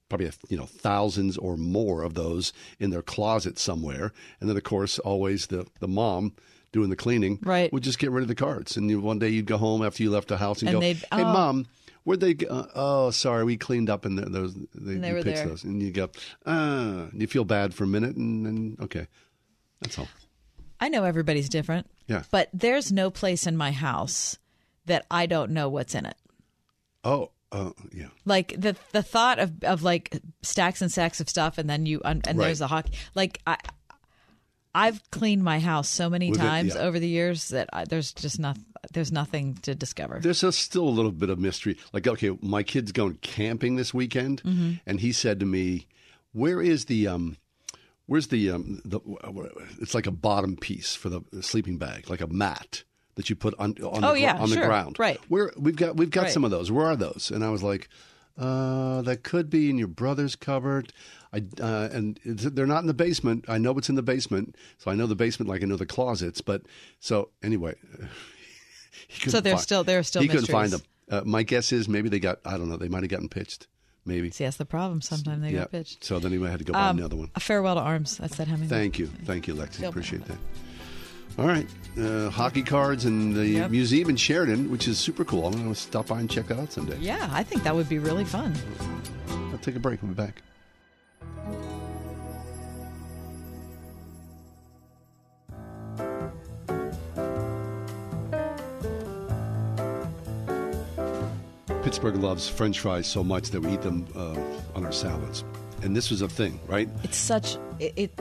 probably you know thousands or more of those in their closet somewhere, and then of course always the the mom doing the cleaning Right. would just get rid of the cards, and one day you'd go home after you left the house and, And go, "Hey, oh. mom." Where'd they go? Uh, oh, sorry, we cleaned up and th- those they, And they you there. those, and you go, ah, you feel bad for a minute, and then okay, that's all. I know everybody's different. Yeah. But there's no place in my house that I don't know what's in it. Oh, uh, yeah, Like the the thought of of like stacks and stacks of stuff, and then you and Right. there's a hockey. Like I, I've cleaned my house so many With it, times yeah. over the years that I, there's just not there's nothing to discover. There's a, still a little bit of mystery. Like, okay, my kid's going camping this weekend, Mm-hmm. and he said to me, "Where is the um, where's the um, the it's like a bottom piece for the sleeping bag, like a mat that you put on on, Oh, the, yeah, on the ground. Right. Where we've got we've got Right. some of those. Where are those? And I was like, uh, that could be in your brother's cupboard. I uh, and it's, they're not in the basement. I know it's in the basement, so I know the basement like I know the closets. But so anyway, So there's find- still they're still he couldn't find them. Uh, my guess is maybe they got. I don't know. They might have gotten pitched. Maybe. See, that's the problem. Sometimes they yeah. got pitched. So then he had to go buy Um, another one. A farewell to arms. That's that Hemingway. Thank you, thank you, Lexi. Feel Appreciate that. All right, uh, hockey cards and the Yep. museum in Sheraden, which is super cool. I'm going to stop by and check that out someday. Yeah, I think that would be really fun. I'll take a break. We'll be back. Pittsburgh loves French fries so much that we eat them uh, on our salads. And this was a thing, right? It's such it, it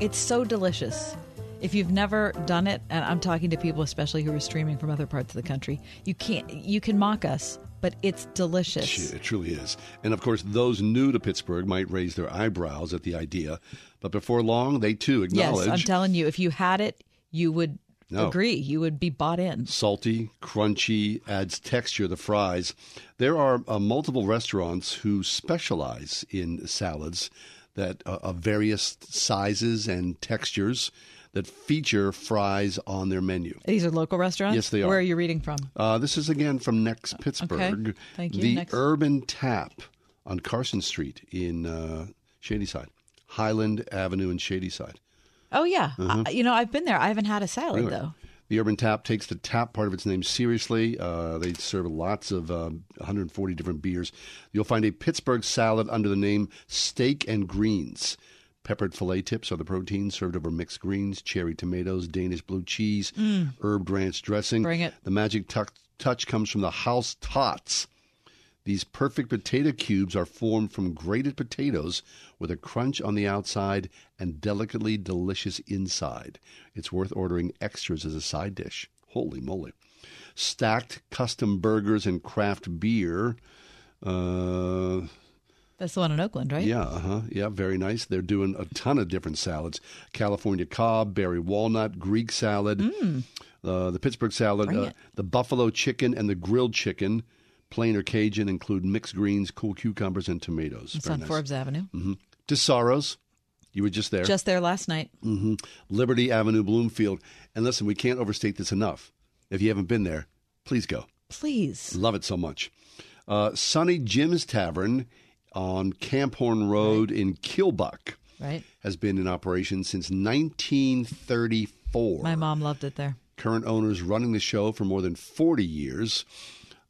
it's so delicious. If you've never done it, and I'm talking to people especially who are streaming from other parts of the country, you can't you can mock us, but it's delicious. It truly is. And of course, those new to Pittsburgh might raise their eyebrows at the idea, but before long, they too acknowledge Yes, I'm telling you, if you had it, you would No. agree. You would be bought in. salty, crunchy, adds texture to the fries. There are uh, multiple restaurants who specialize in salads that uh, of various sizes and textures that feature fries on their menu. These are local restaurants. Yes, they are. Where are you reading from? Uh, this is again from Next Pittsburgh. Okay. Thank you. The Next. Urban Tap on Carson Street in uh, Shadyside, Highland Avenue in Shadyside. Oh yeah, I, you know I've been there. I haven't had a salad Mm-hmm. Really? though. The Urban Tap takes the tap part of its name seriously. Uh, they serve lots of uh, 140 different beers. You'll find a Pittsburgh salad under the name Steak and Greens. Peppered filet tips are the protein served over mixed greens, cherry tomatoes, Danish blue cheese, herb ranch dressing. Mm. Bring it. The magic tuck touch comes from the House Tots. These perfect potato cubes are formed from grated potatoes with a crunch on the outside and delicately delicious inside. It's worth ordering extras as a side dish. Holy moly. Stacked custom burgers and craft beer. Uh, That's the one in Oakland, right? Yeah, uh-huh. Yeah, very nice. They're doing a ton of different salads. California Cobb, berry walnut, Greek salad, uh, the Pittsburgh salad, uh, the buffalo chicken and the grilled chicken, plain or Cajun, include mixed greens, cool cucumbers, and tomatoes. It's Very on nice. Forbes Avenue. Tessaro's, you were just there. Just there last night. hmm Liberty Avenue, Bloomfield. And listen, we can't overstate this enough. If you haven't been there, please go. Please. Love it so much. Uh, Sunny Jim's Tavern on Camp Horne Road in Kilbuck Right? has been in operation since 1934. My mom loved it there. Current owners running the show for more than 40 years.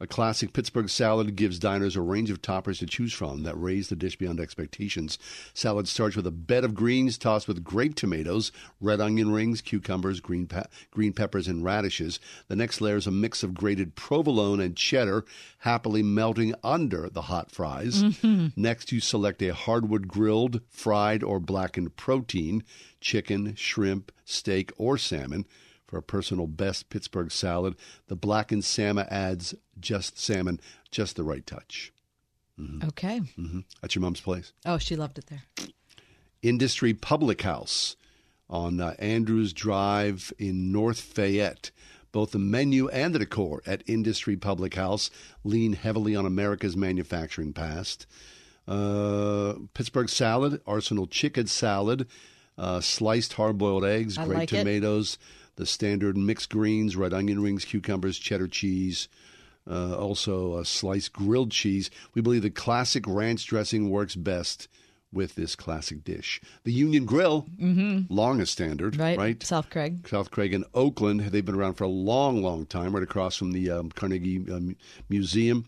A classic Pittsburgh salad gives diners a range of toppers to choose from that raise the dish beyond expectations. Salad starts with a bed of greens tossed with grape tomatoes, red onion rings, cucumbers, green, pe- green peppers, and radishes. The next layer is a mix of grated provolone and cheddar, happily melting under the hot fries. Mm-hmm. Next, you select a hardwood grilled, fried, or blackened protein chicken, shrimp, steak, or salmon. For a personal best Pittsburgh salad, the blackened salmon adds just salmon, just the right touch. Okay. hmm That's your mom's place. Oh, she loved it there. Industry Public House on uh, Andrews Drive in North Fayette. Both the menu and the decor at Industry Public House lean heavily on America's manufacturing past. Uh, Pittsburgh salad, Arsenal chicken salad, uh, sliced hard boiled eggs, I great like it. The standard mixed greens, red onion rings, cucumbers, cheddar cheese. Uh, also, uh, sliced grilled cheese. We believe the classic ranch dressing works best with this classic dish. The Union Grill, longest standard, Mm-hmm. Right? right? South Craig. South Craig and Oakland. They've been around for a long, long time, right across from the um, Carnegie um, Museum.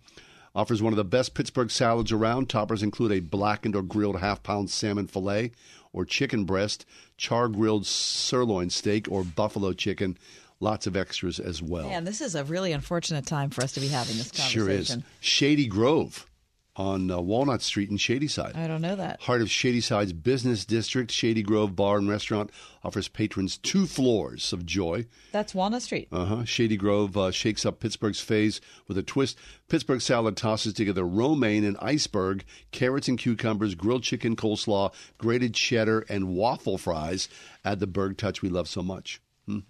Offers one of the best Pittsburgh salads around. Toppers include a blackened or grilled half pound salmon filet or chicken breast, char grilled sirloin steak, or buffalo chicken. Lots of extras as well. Man, this is a really unfortunate time for us to be having this conversation. Sure is. conversation. Shady Grove on uh, Walnut Street in Shadyside. I don't know that. Heart of Shadyside's business district, Shady Grove Bar and Restaurant offers patrons two floors of joy. That's Walnut Street. Uh huh. Shady Grove uh, shakes up Pittsburgh's phase with a twist. Pittsburgh salad tosses together romaine and iceberg, carrots and cucumbers, grilled chicken coleslaw, grated cheddar, and waffle fries. Add the Burgh touch we love so much. hmm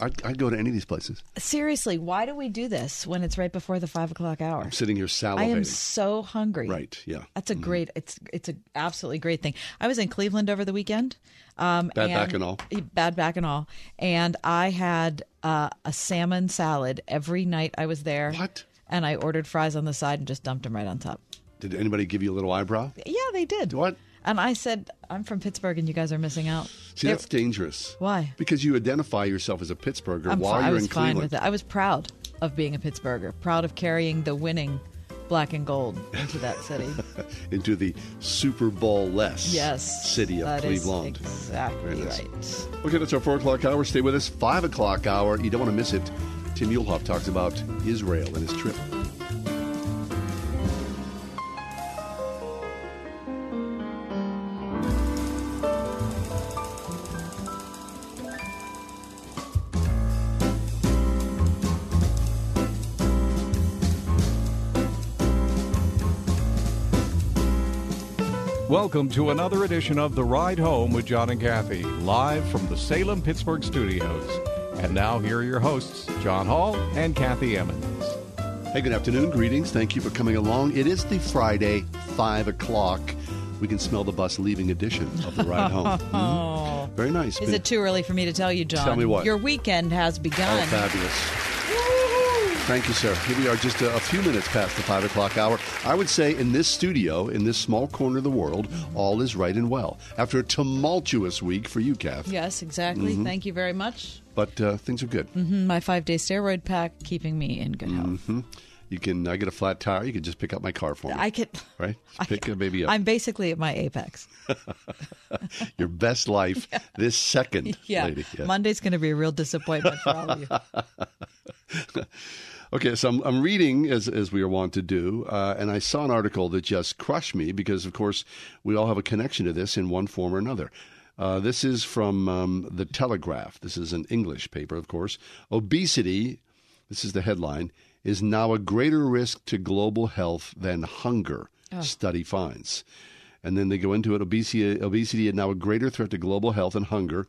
I'd, I'd go to any of these places. Seriously, why do we do this when it's right before the five o'clock hour? I'm sitting here salivating. I am so hungry. Right, yeah. That's a great. It's it's a absolutely great thing. I was in Cleveland over the weekend. Um, Bad back and all. Bad back and all. And I had uh, a salmon salad every night I was there. What? And I ordered fries on the side and just dumped them right on top. Did anybody give you a little eyebrow? Yeah, they did. What? And I said, I'm from Pittsburgh, and you guys are missing out. See, that's dangerous. Why? Because you identify yourself as a Pittsburgher I'm while fi- I you're was in fine Cleveland. with it. I was proud of being a Pittsburgher, proud of carrying the winning black and gold into that city. Into the Super Bowl less Yes, city of Cleveland. exactly nice. right. Okay, that's our four o'clock hour. Stay with us. Five o'clock hour. You don't want to miss it. Tim Muehlhoff talks about Israel and his trip. Welcome to another edition of The Ride Home with John and Kathy, live from the Salem Pittsburgh studios. And now, here are your hosts, John Hall and Kathy Emmons. Hey, good afternoon. Greetings. Thank you for coming along. It is the Friday, five o'clock. We can smell the bus leaving edition of the ride home. Mhm. Very nice. Is Been- it too early for me to tell you, John? Tell me what. Your weekend has Oh, begun. fabulous. Thank you, sir. Here we are, just a, a few minutes past the five o'clock hour. I would say in this studio, in this small corner of the world, all is right and well. After a tumultuous week for you, Kath, yes, exactly. Mm-hmm. Thank you very much. but uh, things are good. Mhm, My five day steroid pack keeping me in good health. Mm-hmm. You can. I get a flat tire. You can just pick up my car for me. I could. right? Just pick a baby up. I'm basically at my apex. Your best life this second, Yeah. lady. Yeah. Monday's going to be a real disappointment for all of you. Okay, so I'm, I'm reading as as we are wont to do, uh, and I saw an article that just crushed me because, of course, we all have a connection to this in one form or another. Uh, this is from um, the Telegraph. This is an English paper, of course. Obesity. This is the headline. Is now a greater risk to global health than hunger. study finds. And then they go into it. Obesity, obesity is now a greater threat to global health and hunger.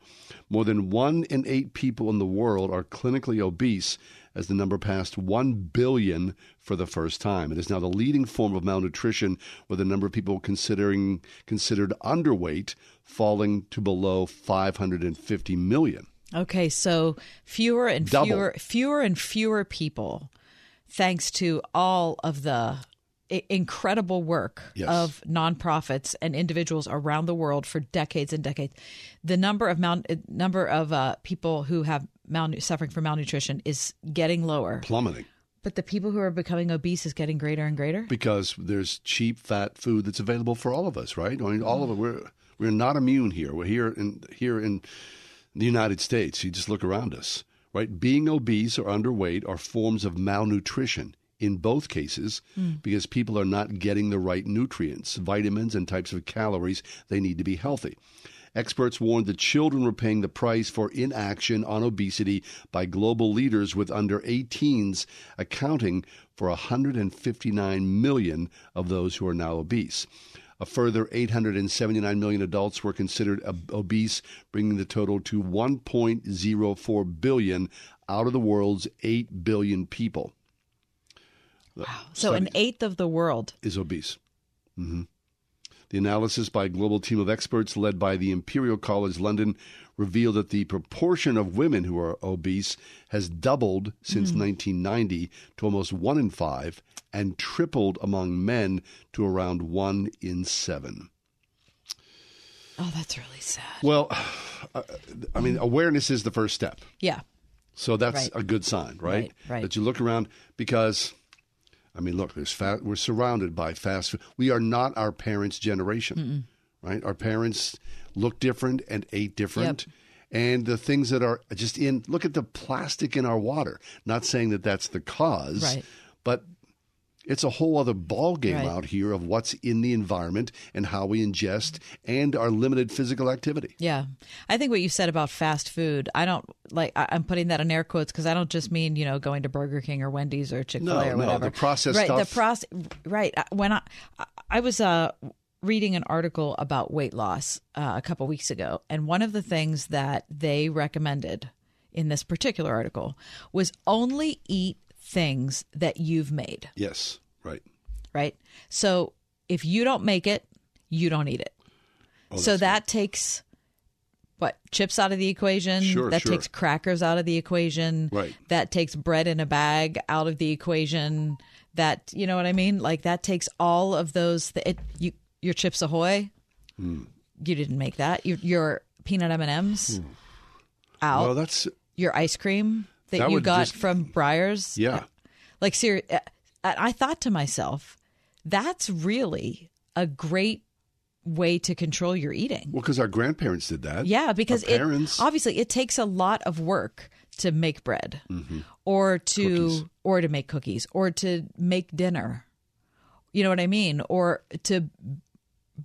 More than one in eight people in the world are clinically obese, as the number passed 1 billion for the first time. It is now the leading form of malnutrition, with the number of people considering considered underweight falling to below 550 million. Okay, so fewer and Double. fewer fewer and fewer people thanks to all of the incredible work Yes. of nonprofits and individuals around the world for decades and decades. The number of mal- number of uh, people who have mal- suffering from malnutrition is getting lower, Plummeting. but the people who are becoming obese is getting greater and greater. because there's cheap fat food that's available for all of us, right? I mean, all of it. We're we're not immune here. We're here in here in the United States. You just look around us, right? Being obese or underweight are forms of malnutrition in both cases hmm. because people are not getting the right nutrients, vitamins, and types of calories they need to be healthy. Experts warned that children were paying the price for inaction on obesity by global leaders, with under 18s accounting for 159 million of those who are now obese. A further 879 million adults were considered ob- obese, bringing the total to 1.04 billion out of the world's 8 billion people So an eighth of the world. is obese. hmm The analysis by a global team of experts led by the Imperial College London revealed that the proportion of women who are obese has doubled since 1990 to almost one in five and tripled among men to around one in seven. Oh, that's really sad. Well, uh, I mean, awareness is the first step. Yeah. So that's Right. a good sign, right? Right, right. That you look around because, I mean, look, there's fa- we're surrounded by fast food. We are not our parents' generation, right? Our parents looked different and ate different. And the things that are just in, look at the plastic in our water. Not saying that that's the cause, Right. but it's a whole other ball game Right. out here of what's in the environment and how we ingest and our limited physical activity. Yeah. I think what you said about fast food, I don't like, I'm putting that in air quotes because I don't just mean, you know, going to Burger King or Wendy's or Chick fil A No, or no, whatever. the processed right, stuff. The process, right. When I, I- I was, uh, reading an article about weight loss uh, a couple weeks ago, and one of the things that they recommended in this particular article was only eat things that you've made, Yes, right. right? So if you don't make it, you don't eat it. Oh, so that takes what chips out of the equation. Sure, that sure. takes crackers out of the equation. Right. That takes bread in a bag out of the equation. That you know what I mean? Like that takes all of those. th- It, you your chips ahoy. Hmm. You didn't make that. Your your peanut M and M's hmm. out. Well, that's your ice cream that, That you got just- from Breyers. yeah. Like, ser- uh, I thought to myself, that's really a great way to control your eating. Well, because our grandparents did that. Yeah, because it parents. obviously it takes a lot of work to make bread, or to Mm-hmm. Cookies. or to make cookies, or to make dinner. You know what I mean? Or to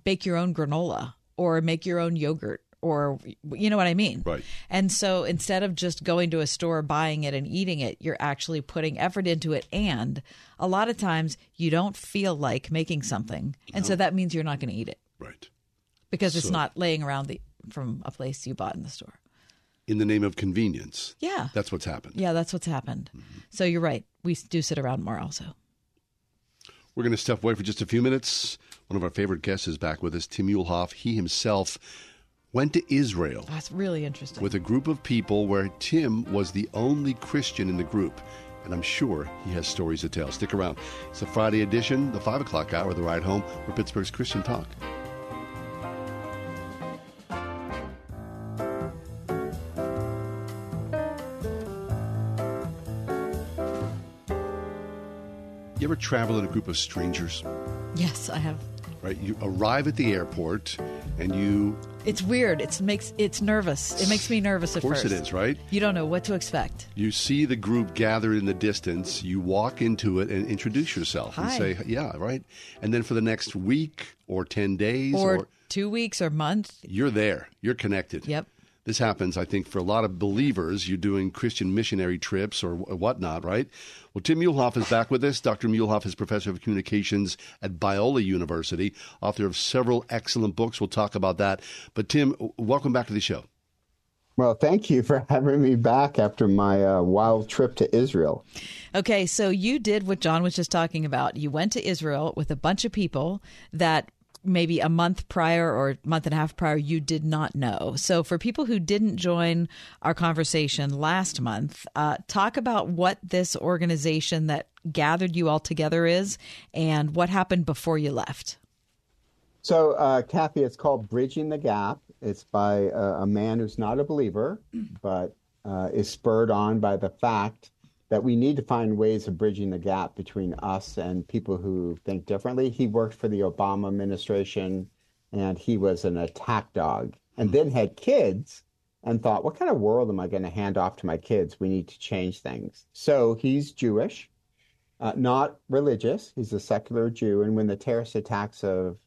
bake your own granola, or make your own yogurt, or you know what I mean? Right. And so instead of just going to a store, buying it, and eating it, you're actually putting effort into it. And a lot of times you don't feel like making something, and so that means you're not going to eat it right. because it's So- not laying around the from a place you bought in the store. In the name of convenience. Yeah. That's what's happened. Yeah, that's what's happened. Mm-hmm. So you're right. We do sit around more also. We're going to step away for just a few minutes. One of our favorite guests is back with us, Tim Muehlhoff. He himself went to Israel That's really interesting. with a group of people where Tim was the only Christian in the group. And I'm sure he has stories to tell. Stick around. It's a Friday edition, the 5 o'clock hour, The Ride Home, for Pittsburgh's Christian Talk. You ever travel in a group of strangers? yes, I have. Right? You arrive at the airport and you It's weird. It's makes it's nervous. It makes me nervous at first. Of course first. it is, right? You don't know what to expect. You see the group gathered in the distance, you walk into it and introduce yourself and say, Yeah, right? And then for the next week or 10 days, Or, or, two weeks or month. you're there, you're connected. Yep. This happens, I think, for a lot of believers. You're doing Christian missionary trips or whatnot, right? Well, Tim Muehlhoff is back with us. Dr. Muehlhoff is professor of communications at Biola University, author of several excellent books. We'll talk about that. But, Tim, welcome back to the show. Well, thank you for having me back after my uh, wild trip to Israel. Okay, so you did what John was just talking about. You went to Israel with a bunch of people that maybe a month prior or month and a half prior you did not know. So for people who didn't join our conversation last month, uh, talk about what this organization that gathered you all together is and what happened before you left. So, uh, Kathy, it's called Bridging the Gap. It's by a, a man who's not a believer, but uh, is spurred on by the fact that we need to find ways of bridging the gap between us and people who think differently. He worked for the Obama administration and he was an attack dog and then had kids and thought, what kind of world am I going to hand off to my kids? We need to change things. So he's Jewish, uh, not religious. He's a secular Jew. And when the terrorist attacks of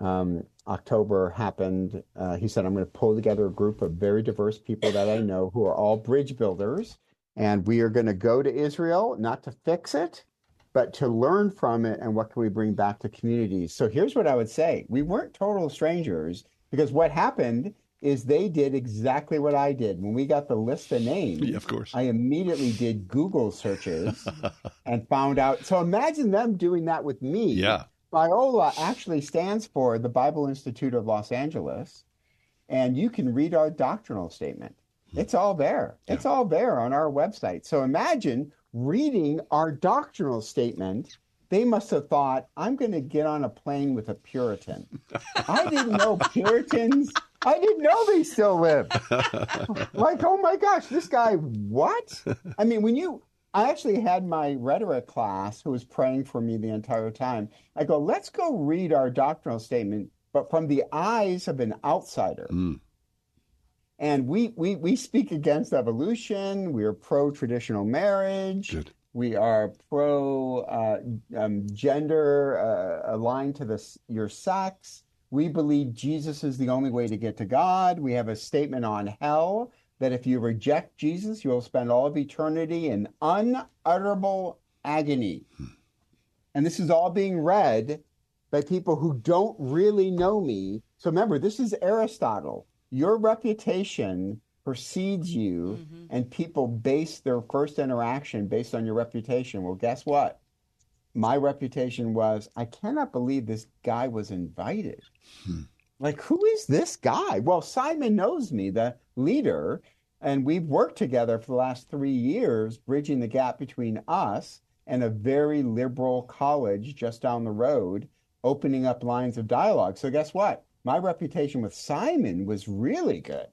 um, October happened, uh, he said, I'm going to pull together a group of very diverse people that I know who are all bridge builders and we are going to go to Israel, not to fix it, but to learn from it and what can we bring back to communities. So here's what I would say we weren't total strangers because what happened is they did exactly what I did. When we got the list of names, yeah, of course. I immediately did Google searches and found out. So imagine them doing that with me. Yeah. Biola actually stands for the Bible Institute of Los Angeles, and you can read our doctrinal statement. It's all there. Yeah. It's all there on our website. So imagine reading our doctrinal statement. They must have thought, I'm going to get on a plane with a Puritan. I didn't know Puritans. I didn't know they still live. like, oh my gosh, this guy, what? I mean, when you, I actually had my rhetoric class who was praying for me the entire time. I go, let's go read our doctrinal statement, but from the eyes of an outsider. Mm. And we, we, we speak against evolution. We are pro traditional marriage. Good. We are pro uh, um, gender uh, aligned to the, your sex. We believe Jesus is the only way to get to God. We have a statement on hell that if you reject Jesus, you will spend all of eternity in unutterable agony. Hmm. And this is all being read by people who don't really know me. So remember, this is Aristotle your reputation precedes you mm-hmm. and people base their first interaction based on your reputation. Well, guess what? My reputation was I cannot believe this guy was invited. Hmm. Like, who is this guy? Well, Simon knows me, the leader, and we've worked together for the last three years, bridging the gap between us and a very liberal college just down the road, opening up lines of dialogue. So, guess what? My reputation with Simon was really good.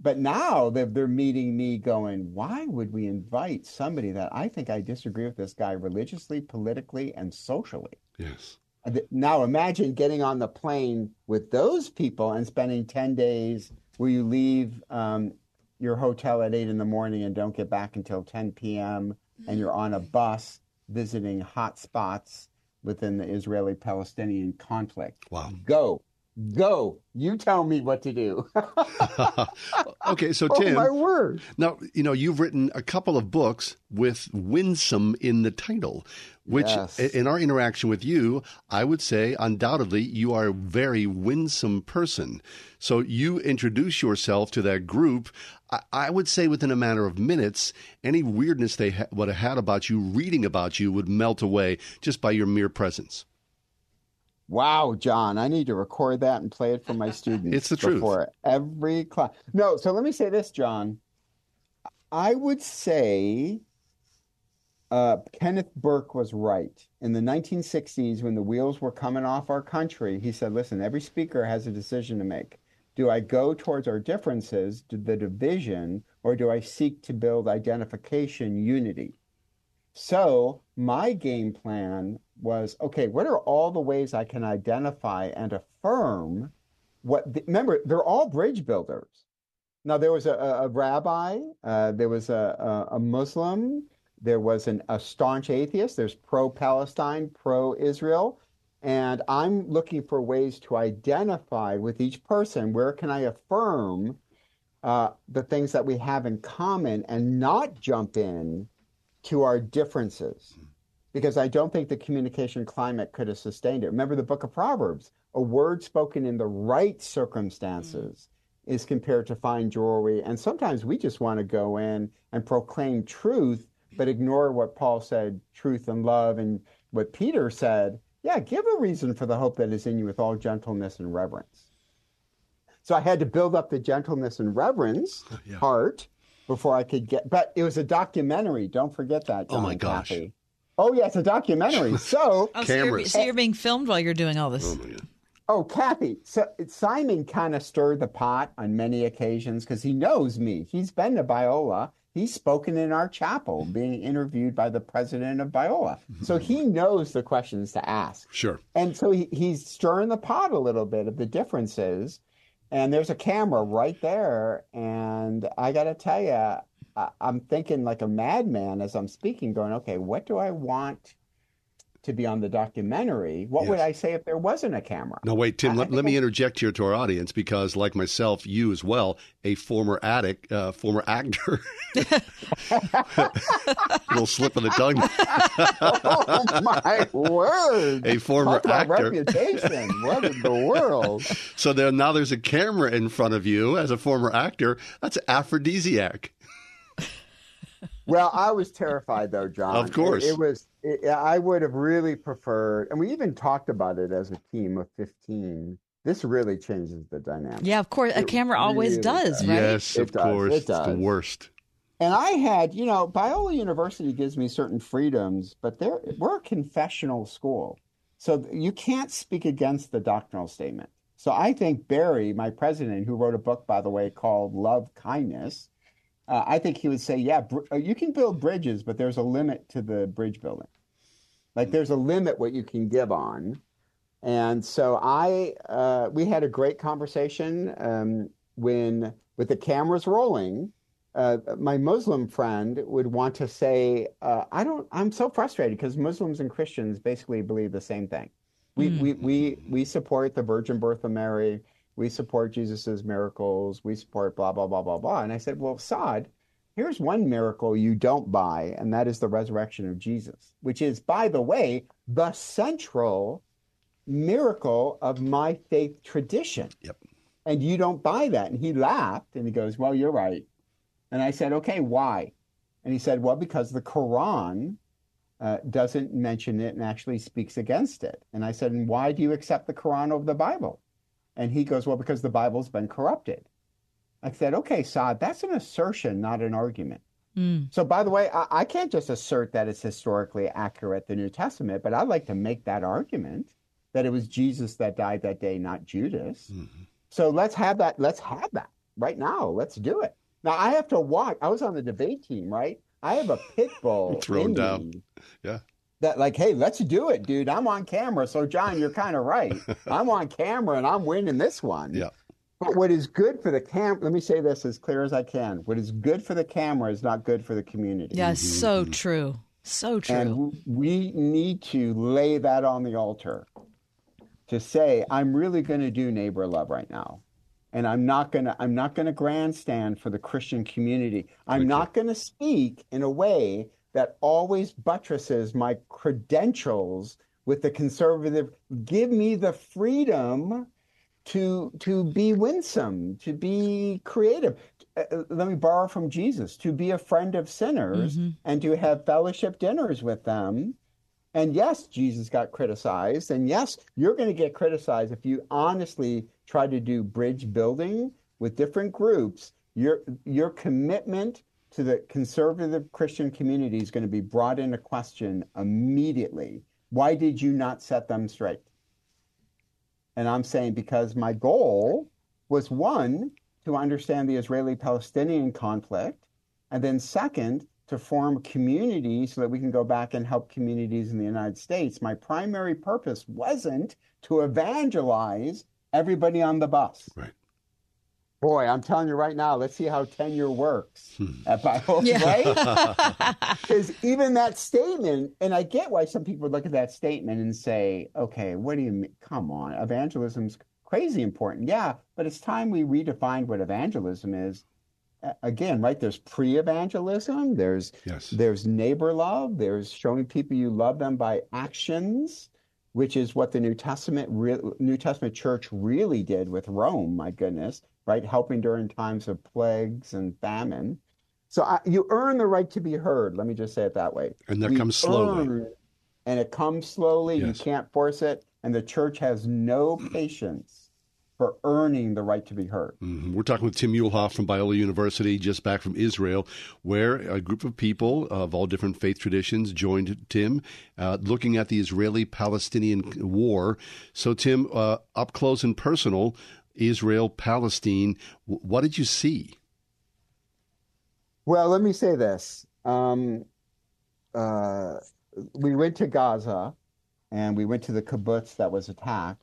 But now they're, they're meeting me going, why would we invite somebody that I think I disagree with this guy religiously, politically, and socially? Yes. Now imagine getting on the plane with those people and spending 10 days where you leave um, your hotel at 8 in the morning and don't get back until 10 p.m. and you're on a bus visiting hot spots within the Israeli Palestinian conflict. Wow. Go. Go. You tell me what to do. okay, so oh, Tim, oh, my word. Now you know you've written a couple of books with winsome in the title, which yes. in our interaction with you, I would say undoubtedly you are a very winsome person. So you introduce yourself to that group. I, I would say within a matter of minutes, any weirdness they ha- would have had about you, reading about you, would melt away just by your mere presence. Wow, John, I need to record that and play it for my students. it's the truth. Before every class. No, so let me say this, John. I would say uh, Kenneth Burke was right. In the 1960s, when the wheels were coming off our country, he said, listen, every speaker has a decision to make. Do I go towards our differences, the division, or do I seek to build identification, unity? So my game plan was okay, what are all the ways I can identify and affirm what, the, remember, they're all bridge builders. Now, there was a, a rabbi, uh, there was a, a, Muslim, there was an, a staunch atheist, there's pro Palestine, pro Israel. And I'm looking for ways to identify with each person. Where can I affirm uh, the things that we have in common and not jump in to our differences. Because I don't think the communication climate could have sustained it. Remember the book of Proverbs a word spoken in the right circumstances mm. is compared to fine jewelry. And sometimes we just want to go in and proclaim truth, but ignore what Paul said truth and love, and what Peter said. Yeah, give a reason for the hope that is in you with all gentleness and reverence. So I had to build up the gentleness and reverence yeah. heart before I could get. But it was a documentary. Don't forget that. John oh my gosh. Oh yeah, it's a documentary. So, oh, so, you're, so, you're, being filmed while you're doing all this. Oh. Oh, Kathy. So Simon kind of stirred the pot on many occasions because he knows me. He's been to Biola. He's spoken in our chapel, being interviewed by the president of Biola. So he knows the questions to ask. Sure. And so he, he's stirring the pot a little bit of the differences and there's a camera right there. And I got to tell you, I, I'm thinking like a madman as I'm speaking, going, okay, what do I want to be on the documentary? What yes. would I say if there wasn't a camera? No, wait, Tim, I, let, I let me I... interject here to our audience because, like myself, you as well, a former addict, uh, former actor. little slip of the tongue. oh, my word. A former actor. reputation. what in the world? So there, now there's a camera in front of you as a former actor. That's aphrodisiac. Well, I was terrified though, John. Of course. It, it was it, I would have really preferred, and we even talked about it as a team of 15. This really changes the dynamic. Yeah, of course. A it camera always really does, right? Yes, it of does. course. It does. It's the worst. And I had, you know, Biola University gives me certain freedoms, but they're, we're a confessional school. So you can't speak against the doctrinal statement. So I think Barry, my president, who wrote a book, by the way, called Love Kindness, uh, I think he would say, yeah, br- uh, you can build bridges, but there's a limit to the bridge building. Like there's a limit what you can give on. And so I, uh, we had a great conversation um, when, with the cameras rolling, uh, my Muslim friend would want to say, uh, I don't, I'm so frustrated because Muslims and Christians basically believe the same thing. We, mm. we, we, we support the virgin birth of Mary we support Jesus's miracles. We support blah, blah, blah, blah, blah. And I said, well, Saad, here's one miracle you don't buy, and that is the resurrection of Jesus, which is, by the way, the central miracle of my faith tradition. Yep. And you don't buy that. And he laughed and he goes, well, you're right. And I said, okay, why? And he said, well, because the Quran uh, doesn't mention it and actually speaks against it. And I said, and why do you accept the Quran over the Bible? And he goes, Well, because the Bible's been corrupted. I said, Okay, Saad, that's an assertion, not an argument. Mm. So, by the way, I, I, can't just assert that it's historically accurate, the New Testament, but I'd like to make that argument that it was Jesus that died that day, not Judas. Mm-hmm. So let's have that. Let's have that right now. Let's do it. Now I have to walk. I was on the debate team, right? I have a pit bull thrown down. Me. Yeah that like, hey, let's do it, dude. I'm on camera. So John, you're kind of right. I'm on camera and I'm winning this one. Yeah. But what is good for the camera, let me say this as clear as I can. What is good for the camera is not good for the community. Yeah, mm-hmm. so true. So true. And we need to lay that on the altar to say, I'm really going to do neighbor love right now. And I'm not going to I'm not going to grandstand for the Christian community. I'm okay. not going to speak in a way that always buttresses my credentials with the conservative give me the freedom to to be winsome to be creative. Uh, uh, let me borrow from jesus to be a friend of sinners mm-hmm. and to have fellowship dinners with them. And yes jesus got criticized. And yes you're going to get criticized if you honestly try to do bridge building with different groups. Your your commitment to the conservative Christian community is going to be brought into question immediately. Why did you not set them straight? And I'm saying because my goal was one, to understand the Israeli Palestinian conflict, and then second, to form community so that we can go back and help communities in the United States. My primary purpose wasn't to evangelize everybody on the bus. Right. Boy, I'm telling you right now, let's see how tenure works hmm. at Biola, yeah. right? Because even that statement, and I get why some people look at that statement and say, okay, what do you mean? Come on, evangelism's crazy important. Yeah, but it's time we redefined what evangelism is. again, right? There's pre-evangelism. There's Yes. there's neighbor love. There's showing people you love them by actions, which is what the New Testament re- New Testament church really did with Rome. My goodness, right? Helping during times of plagues and famine. So I, you earn the right to be heard. Let me just say it that way. And that We comes slowly. earn- and it comes slowly. Yes. You can't force it. And the church has no patience for earning the right to be heard. Mhm. We're talking with Tim Muehlhoff from Biola University, just back from Israel, where a group of people of all different faith traditions joined Tim, uh, looking at the Israeli-Palestinian war. So, Tim, uh, up close and personal, Israel, Palestine. What did you see? Well, let me say this. Um, uh, we went to Gaza and we went to the kibbutz that was attacked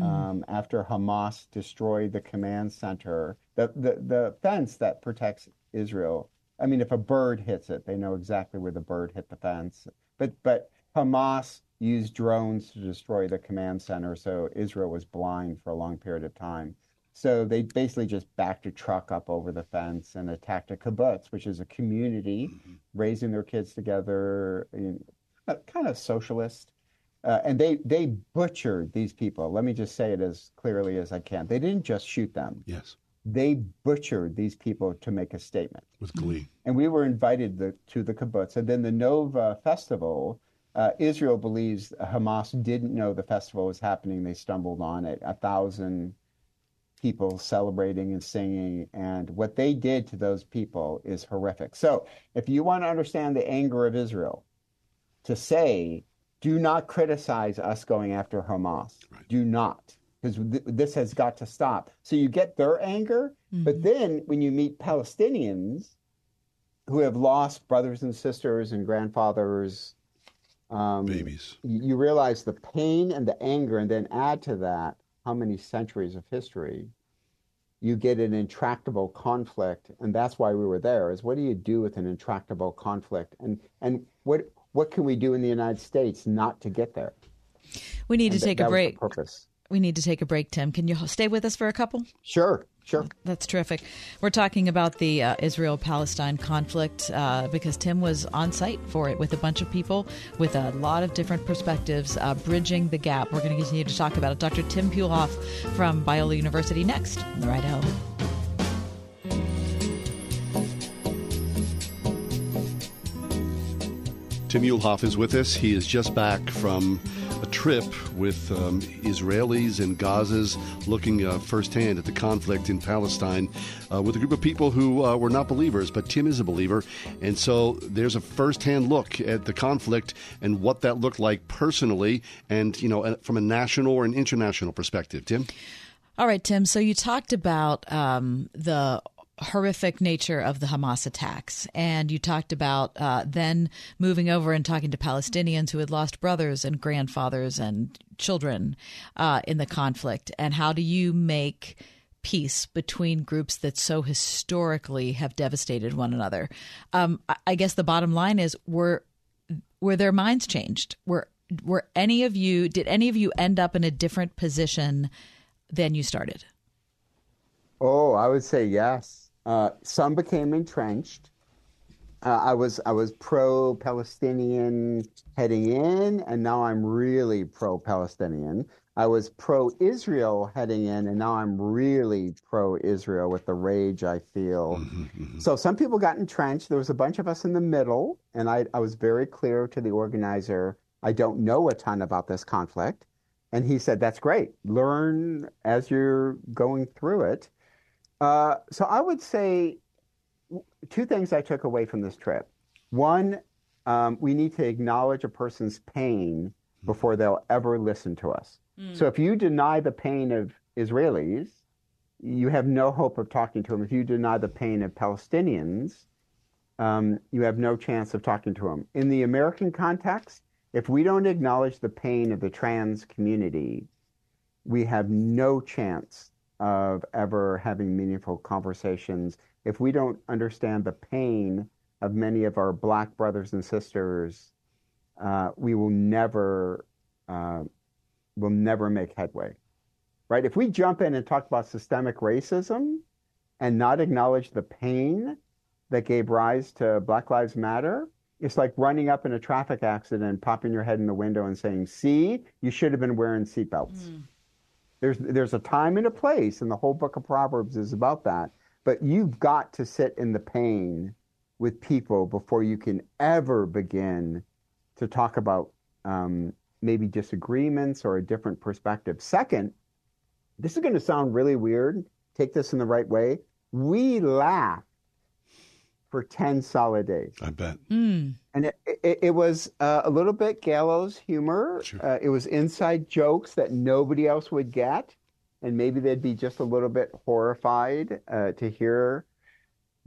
um, after Hamas destroyed the command center, the, the, the fence that protects Israel. I mean, if a bird hits it, they know exactly where the bird hit the fence. But, but Hamas used drones to destroy the command center, so Israel was blind for a long period of time. So they basically just backed a truck up over the fence and attacked a kibbutz, which is a community raising their kids together, you know, kind of socialist. Uh, and they, they butchered these people. Let me just say it as clearly as I can. They didn't just shoot them, Yes, they butchered these people to make a statement. with glee. And we were invited the, to the kibbutz. And then the Nova Festival, uh, Israel believes Hamas didn't know the festival was happening. They stumbled on it. A thousand people celebrating and singing. And what they did to those people is horrific. So if you want to understand the anger of Israel, to say, do not criticize us going after Hamas. Do not. Because th- this has got to stop. So you get their anger, but then when you meet Palestinians who have lost brothers and sisters and grandfathers, um, Babies. you you realize the pain and the anger, and then add to that how many centuries of history. You get an intractable conflict, and that's why we were there. Is what do you do with an intractable conflict, and and what what can we do in the United States not to get there? We need to And that- take that a was the break. purpose. We need to take a break, Tim. Can you stay with us for a couple? Sure, sure. That's terrific. We're talking about the uh, Israel Palestine conflict uh, because Tim was on site for it with a bunch of people with a lot of different perspectives, uh, bridging the gap. We're going to continue to talk about it. Dr. Tim Muehlhoff from Biola University next on the ride home. Tim Muehlhoff is with us. He is just back from a trip with um, Israelis and Gazas, looking uh, firsthand at the conflict in Palestine uh, with a group of people who uh, were not believers, but Tim is a believer. And so there's a firsthand look at the conflict and what that looked like personally and, you know, from a national or an international perspective. Tim? All right, Tim. So you talked about um, the horrific nature of the Hamas attacks, and you talked about uh, then moving over and talking to Palestinians who had lost brothers and grandfathers and children uh, in the conflict. And how do you make peace between groups that so historically have devastated one another? Um, I- guess the bottom line is were were their minds changed? Were were any of you did any of you end up in a different position than you started? Oh, I would say yes. Uh, some became entrenched. Uh, I was I was pro-Palestinian heading in, and now I'm really pro-Palestinian. I was pro-Israel heading in, and now I'm really pro-Israel with the rage I feel. So some people got entrenched. There was a bunch of us in the middle, and I, I was very clear to the organizer. I don't know a ton about this conflict. And he said, That's great. Learn as you're going through it. Uh, so I would say two things I took away from this trip. One, um, we need to acknowledge a person's pain before they'll ever listen to us. So if you deny the pain of Israelis, you have no hope of talking to them. If you deny the pain of Palestinians, um, you have no chance of talking to them. In the American context, if we don't acknowledge the pain of the trans community, we have no chance of ever having meaningful conversations. If we don't understand the pain of many of our black brothers and sisters, uh, we will never uh, will never make headway. Right? If we jump in and talk about systemic racism, and not acknowledge the pain that gave rise to Black Lives Matter, it's like running up in a traffic accident, popping your head in the window and saying, See, you should have been wearing seatbelts. Mm. There's, there's a time and a place, and the whole book of Proverbs is about that. But you've got to sit in the pain with people before you can ever begin to talk about um, maybe disagreements or a different perspective. Second, this is going to sound really weird. Take this in the right way. We laugh for 10 solid days. I bet. Mm. And it, it, it was uh, a little bit gallows humor. Sure. Uh, it was inside jokes that nobody else would get. And maybe they'd be just a little bit horrified uh, to hear.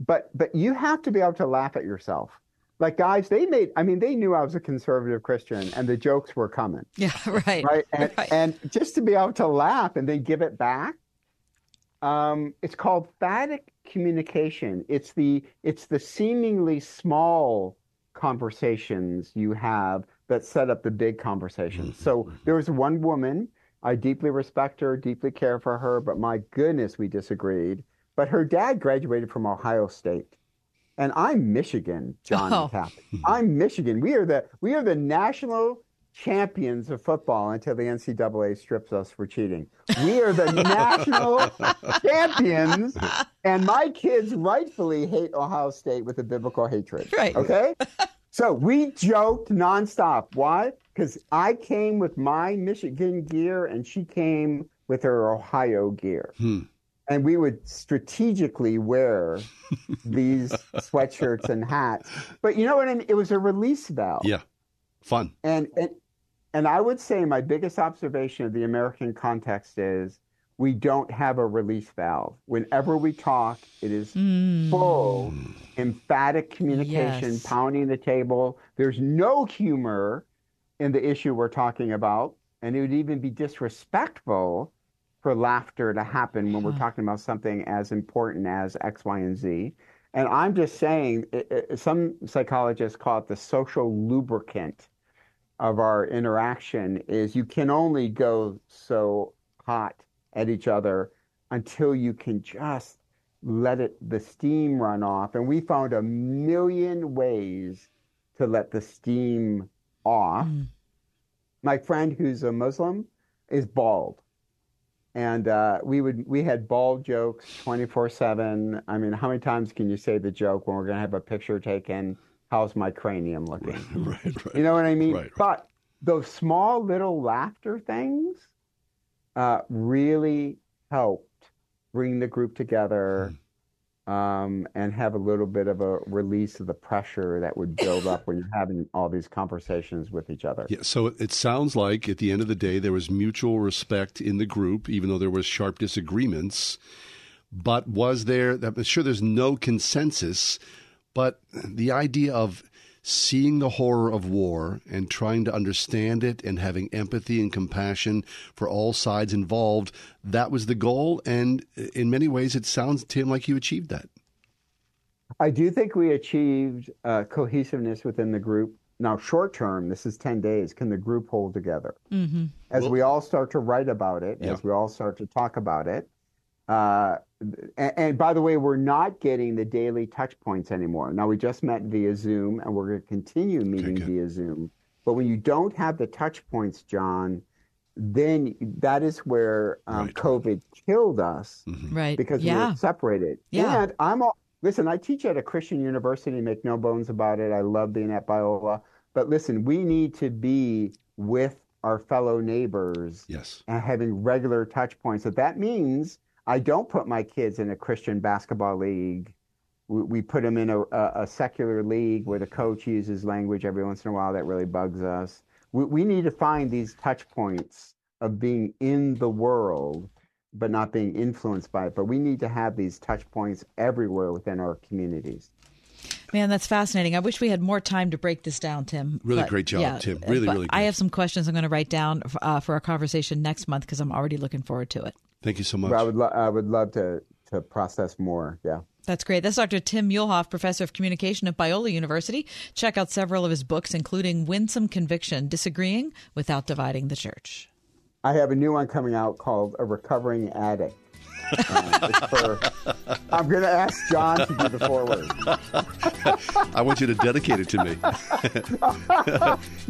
But, but you have to be able to laugh at yourself like guys they made i mean they knew i was a conservative christian and the jokes were coming yeah right right and, right. and just to be able to laugh and then give it back um, it's called phatic communication it's the it's the seemingly small conversations you have that set up the big conversations mm-hmm. so there was one woman i deeply respect her deeply care for her but my goodness we disagreed but her dad graduated from ohio state and I'm Michigan, John oh. I'm Michigan. We are the we are the national champions of football until the NCAA strips us for cheating. We are the national champions, and my kids rightfully hate Ohio State with a biblical hatred. Right. Okay. so we joked nonstop. Why? Because I came with my Michigan gear, and she came with her Ohio gear. Hmm and we would strategically wear these sweatshirts and hats. But you know what I mean? It was a release valve. Yeah, fun. And and and I would say my biggest observation of the American context is we don't have a release valve. Whenever we talk, it is mm. full, emphatic communication, yes. pounding the table. There's no humor in the issue we're talking about, and it would even be disrespectful for laughter to happen when we're talking about something as important as X, Y, and Z. And I'm just saying, it, it, some psychologists call it the social lubricant of our interaction is you can only go so hot at each other until you can just let it the steam run off. And we found a million ways to let the steam off. Mm. my friend who's a muslim is bald. And uh, we would we had bald jokes 24 7 i mean how many times can you say the joke when we're going to have a picture taken how's my cranium looking right, right, right. you know what i mean right, but those small little laughter things uh, really helped bring the group together mm um, and have a little bit of a release of the pressure that would build up when you're having all these conversations with each other. Yeah, so it sounds like at the end of the day there was mutual respect in the group, even though there was sharp disagreements. But was there? I'm sure there's no consensus, but the idea of seeing the horror of war and trying to understand it and having empathy and compassion for all sides involved, that was the goal. And in many ways, it sounds, Tim, like you achieved that. I do think we achieved uh, cohesiveness within the group. Now, short term, this is 10 days. Can the group hold together? Mm-hmm. As well, we all start to write about it, yeah. as we all start to talk about it, uh, and, and, by the way, we're not getting the daily touch points anymore. Now, we just met via Zoom, and we're going to continue meeting okay, via Zoom. But when you don't have the touch points, John, then that is where um, right. COVID killed us. Mm-hmm. Right. Because yeah. we were separated. Yeah. And I'm all, listen, I teach at a Christian university, make no bones about it. I love being at Biola. But listen, we need to be with our fellow neighbors yes. and having regular touch points. So that means I don't put my kids in a Christian basketball league. We, we put them in a, a, a, secular league where the coach uses language every once in a while that really bugs us. We, we need to find these touch points of being in the world, but not being influenced by it. But we need to have these touch points everywhere within our communities. Man, that's fascinating. I wish we had more time to break this down, Tim. Really but, great job, yeah, Tim. Really, really good. I have some questions I'm going to write down uh, for our conversation next month because I'm already looking forward to it. Thank you so much. I would lo- I would love to to process more. Yeah. That's great. That's Dr. Tim Muehlhoff, professor of communication at Biola University. Check out several of his books, including Winsome Conviction Disagreeing Without Dividing the Church. I have a new one coming out called A Recovering Addict. Um, for, I'm going to ask John to do the forward. I want you to dedicate it to me. you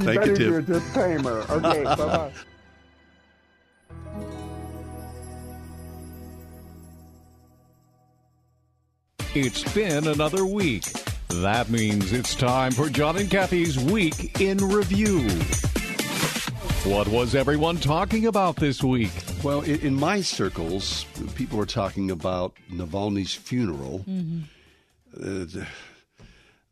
Thank better you, do a disclaimer. Okay, bye bye. It's been another week. That means it's time for John and Kathy's Week in Review. What was everyone talking about this week? Well, in, in my circles, people were talking about Navalny's funeral, Mm-hmm. uh, the,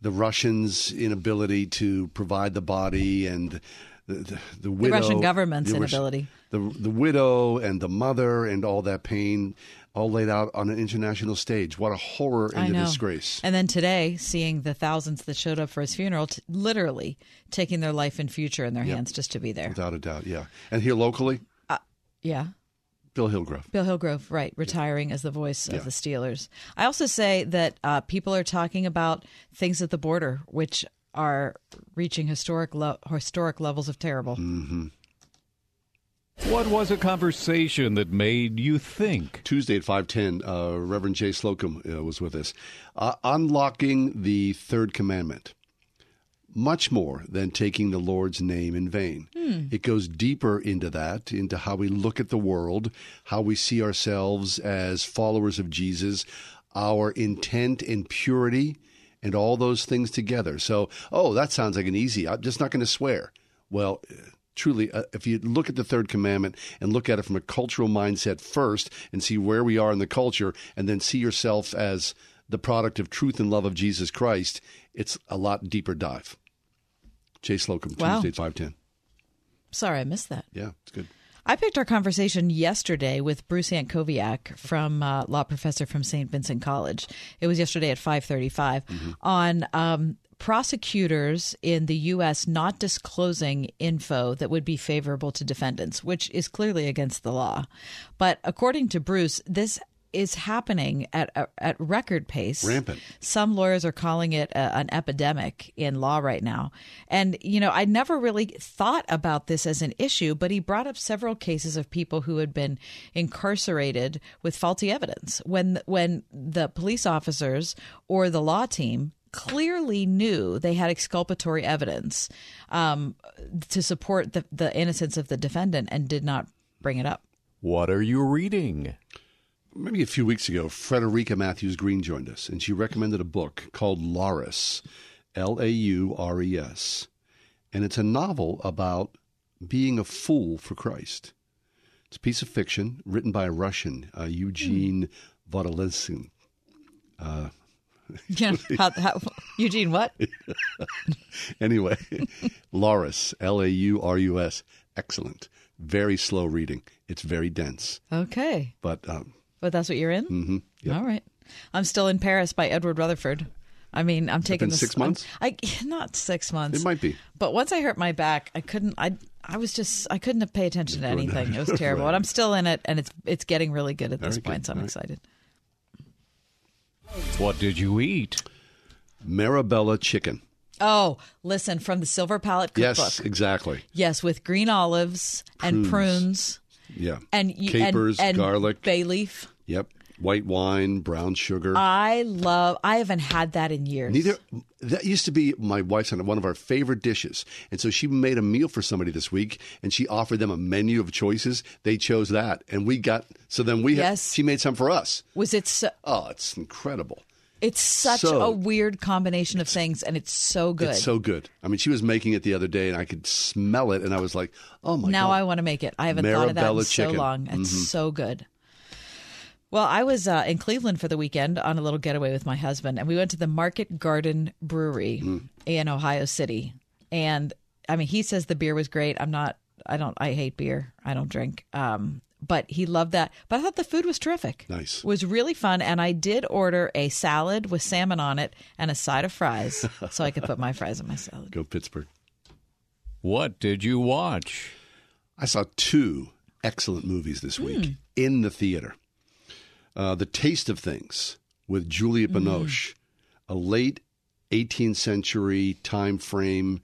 the Russians' inability to provide the body, and the, the, the widow. Russian government's the Rus- inability. The, the widow and the mother and all that pain, all laid out on an international stage. What a horror and a disgrace. And then today, seeing the thousands that showed up for his funeral, t- literally taking their life and future in their hands just to be there. Without a doubt, yeah. And here locally, Yeah. Bill Hillgrove. Bill Hillgrove, right, retiring as the voice Yeah. of the Steelers. I also say that uh, people are talking about things at the border, which are reaching historic lo- historic levels of terrible. Mm. What was a conversation that made you think? Tuesday at 510, uh, Reverend Jay Slocum uh, was with us. Uh, unlocking the third commandment. Much more than taking the Lord's name in vain. It goes deeper into that, into how we look at the world, how we see ourselves as followers of Jesus, our intent and purity, and all those things together. So, oh, that sounds like an easy. I'm just not going to swear. Well, truly, uh, if you look at the third commandment and look at it from a cultural mindset first and see where we are in the culture, and then see yourself as the product of truth and love of Jesus Christ, it's a lot deeper dive. Jay Slocum, Wow. Tuesday 510. Sorry, I missed that. Yeah, it's good. I picked our conversation yesterday with Bruce Antkowiak from uh, law professor from St. Vincent College. It was yesterday at 5:35 on um, prosecutors in the U.S. not disclosing info that would be favorable to defendants, which is clearly against the law. But according to Bruce, this is happening at uh, at record pace. Rampant. Some lawyers are calling it a, an epidemic in law right now. And, you know, I never really thought about this as an issue, but he brought up several cases of people who had been incarcerated with faulty evidence when when the police officers or the law team clearly knew they had exculpatory evidence um, to support the, the innocence of the defendant and did not bring it up. What are you reading? maybe a few weeks ago, Frederica Mathewes-Green joined us, and she recommended a book called Laurus, L A U R E S. And it's a novel about being a fool for Christ. It's a piece of fiction written by a Russian, uh, Eugene Vodolensky. You know, how, how, Eugene, what? Anyway, Laurus, L A U R U S. Excellent. Very slow reading. It's very dense. Okay. But um, But that's what you're in? Mm-hmm. All right. I'm still in Paris by Edward Rutherfurd. I mean, I'm taking this. six months? I not six months. it might be. But once I hurt my back, I couldn't. I I was just I couldn't pay attention to anything. It was terrible. Right. But I'm still in it, and it's it's getting really good at this point. good. So I'm All right. Excited. What did you eat? Marabella chicken. Oh, listen from the Silver Palate cookbook. Yes, exactly. Yes, with green olives and prunes Yeah. and you- capers, and, and garlic. bay leaf. Yep. White wine, brown sugar. I love. I haven't had that in years. Neither that used to be my wife's one of our favorite dishes. And so she made a meal for somebody this week and she offered them a menu of choices. They chose that. And we got so then we had- Yes. she made some for us. Was it? So, Oh, it's incredible. It's such So- a weird combination of things, and it's so good. It's so good. I mean, she was making it the other day and I could smell it and I was like, "Oh my god. now god." I want to make it. I haven't thought of that in Marabella so long. It's Mhm. so good. Well, I was uh, in Cleveland for the weekend on a little getaway with my husband, and we went to the Market Garden Brewery Mm. in Ohio City. And I mean, he says the beer was great. I'm not. I don't. I hate beer. I don't drink. Um, but he loved that. But I thought the food was terrific. Nice. It was really fun, and I did order a salad with salmon on it and a side of fries, so I could put my fries in my salad. Go Pittsburgh. What did you watch? I saw two excellent movies this week Hmm. in the theater. Uh, the Taste of Things with Julia Hmm. Binoche, a late 18th century time frame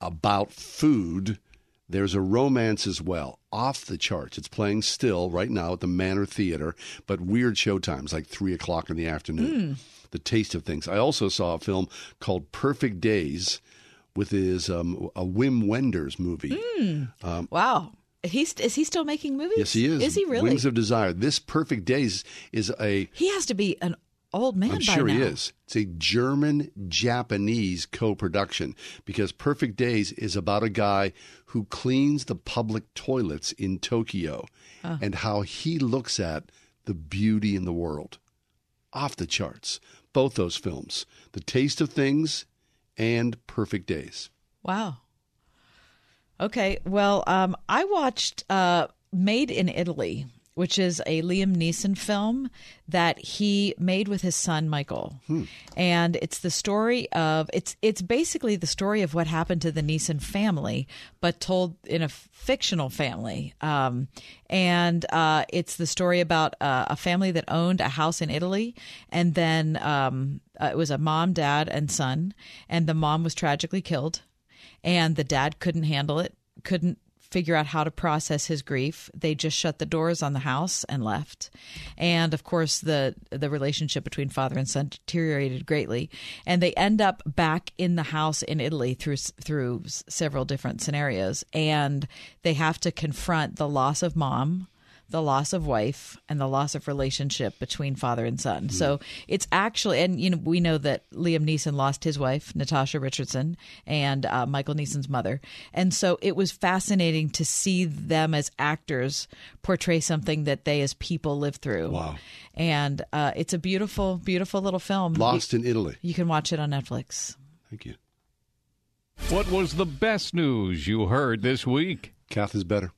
about food There's a romance as well, off the charts. It's playing still right now at the Manor Theater, but weird showtimes, like 3 o'clock in the afternoon. The taste of things. I also saw a film called Perfect Days with his um, a Wim Wenders movie. Wow. He's is he still making movies? Yes, he is. Is he really? Wings of Desire. This Perfect Days is a he has to be an old man I'm sure he is. It's a German Japanese co production because Perfect Days is about a guy who cleans the public toilets in Tokyo and how he looks at the beauty in the world. Off the charts. Both those films The Taste of Things and Perfect Days. Wow. Okay. Well, um, I watched uh, Made in Italy, which is a Liam Neeson film that he made with his son Michael, and it's the story of it's it's basically the story of what happened to the Neeson family, but told in a fictional family. Um, and uh, it's the story about uh, a family that owned a house in Italy, and then um, uh, it was a mom, dad, and son, and the mom was tragically killed and the dad couldn't handle it, couldn't figure out how to process his grief. They just shut the doors on the house and left. And of course, the the relationship between father and son deteriorated greatly, and they end up back in the house in Italy through through several different scenarios, and they have to confront the loss of mom the loss of wife and the loss of relationship between father and son. So it's actually, and you know, we know that Liam Neeson lost his wife, Natasha Richardson, and uh, Michael Neeson's mother. And so it was fascinating to see them as actors portray something that they as people live through. Wow. And uh, it's a beautiful, beautiful little film. Lost in Italy. You, you can watch it on Netflix. Thank you. What was the best news you heard this week? Kath is better.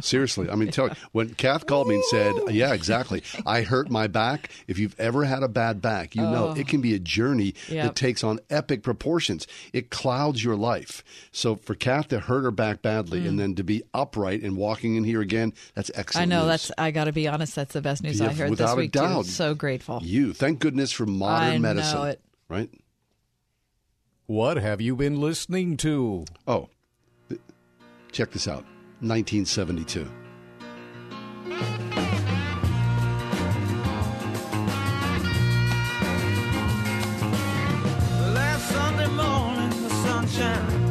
Seriously, I mean, tell you, when Kath called me and said, "Yeah, exactly. I hurt my back. If you've ever had a bad back, you know it can be a journey Yep. that takes on epic proportions. It clouds your life. So for Kath to hurt her back badly and then to be upright and walking in here again, that's Mm. I know news. that's. I got to be honest. That's the best news Yeah, I heard without this a week. Too. doubt. So grateful. you. Thank goodness for modern I know medicine. it. Right? What have you been listening to? Oh, th- check this out. 1972. Last Sunday morning, the sunshine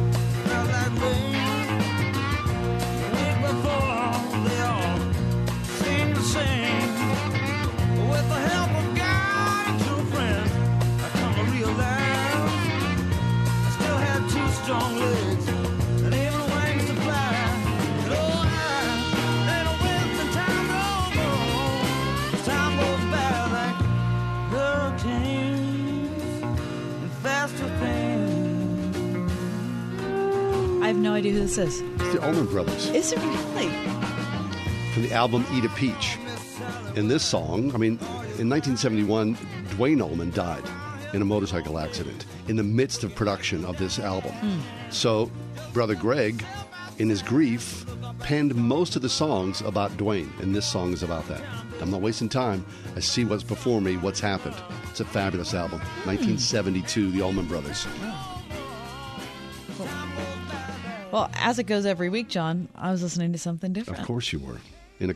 have no idea who this. It's the Allman Brothers. Is it really? from the album Eat a Peach. In this song, I mean, in 1971, Duane Allman died in a motorcycle accident in the midst of production of this album. Hmm. So, brother Gregg, in his grief, penned most of the songs about Dwayne, and this song is about that. I'm not wasting time. I see what's before me, what's happened. It's a fabulous album. Hmm. 1972, the Allman Brothers. Well, as it goes every week, John, I was listening to something different. Of course you were. In a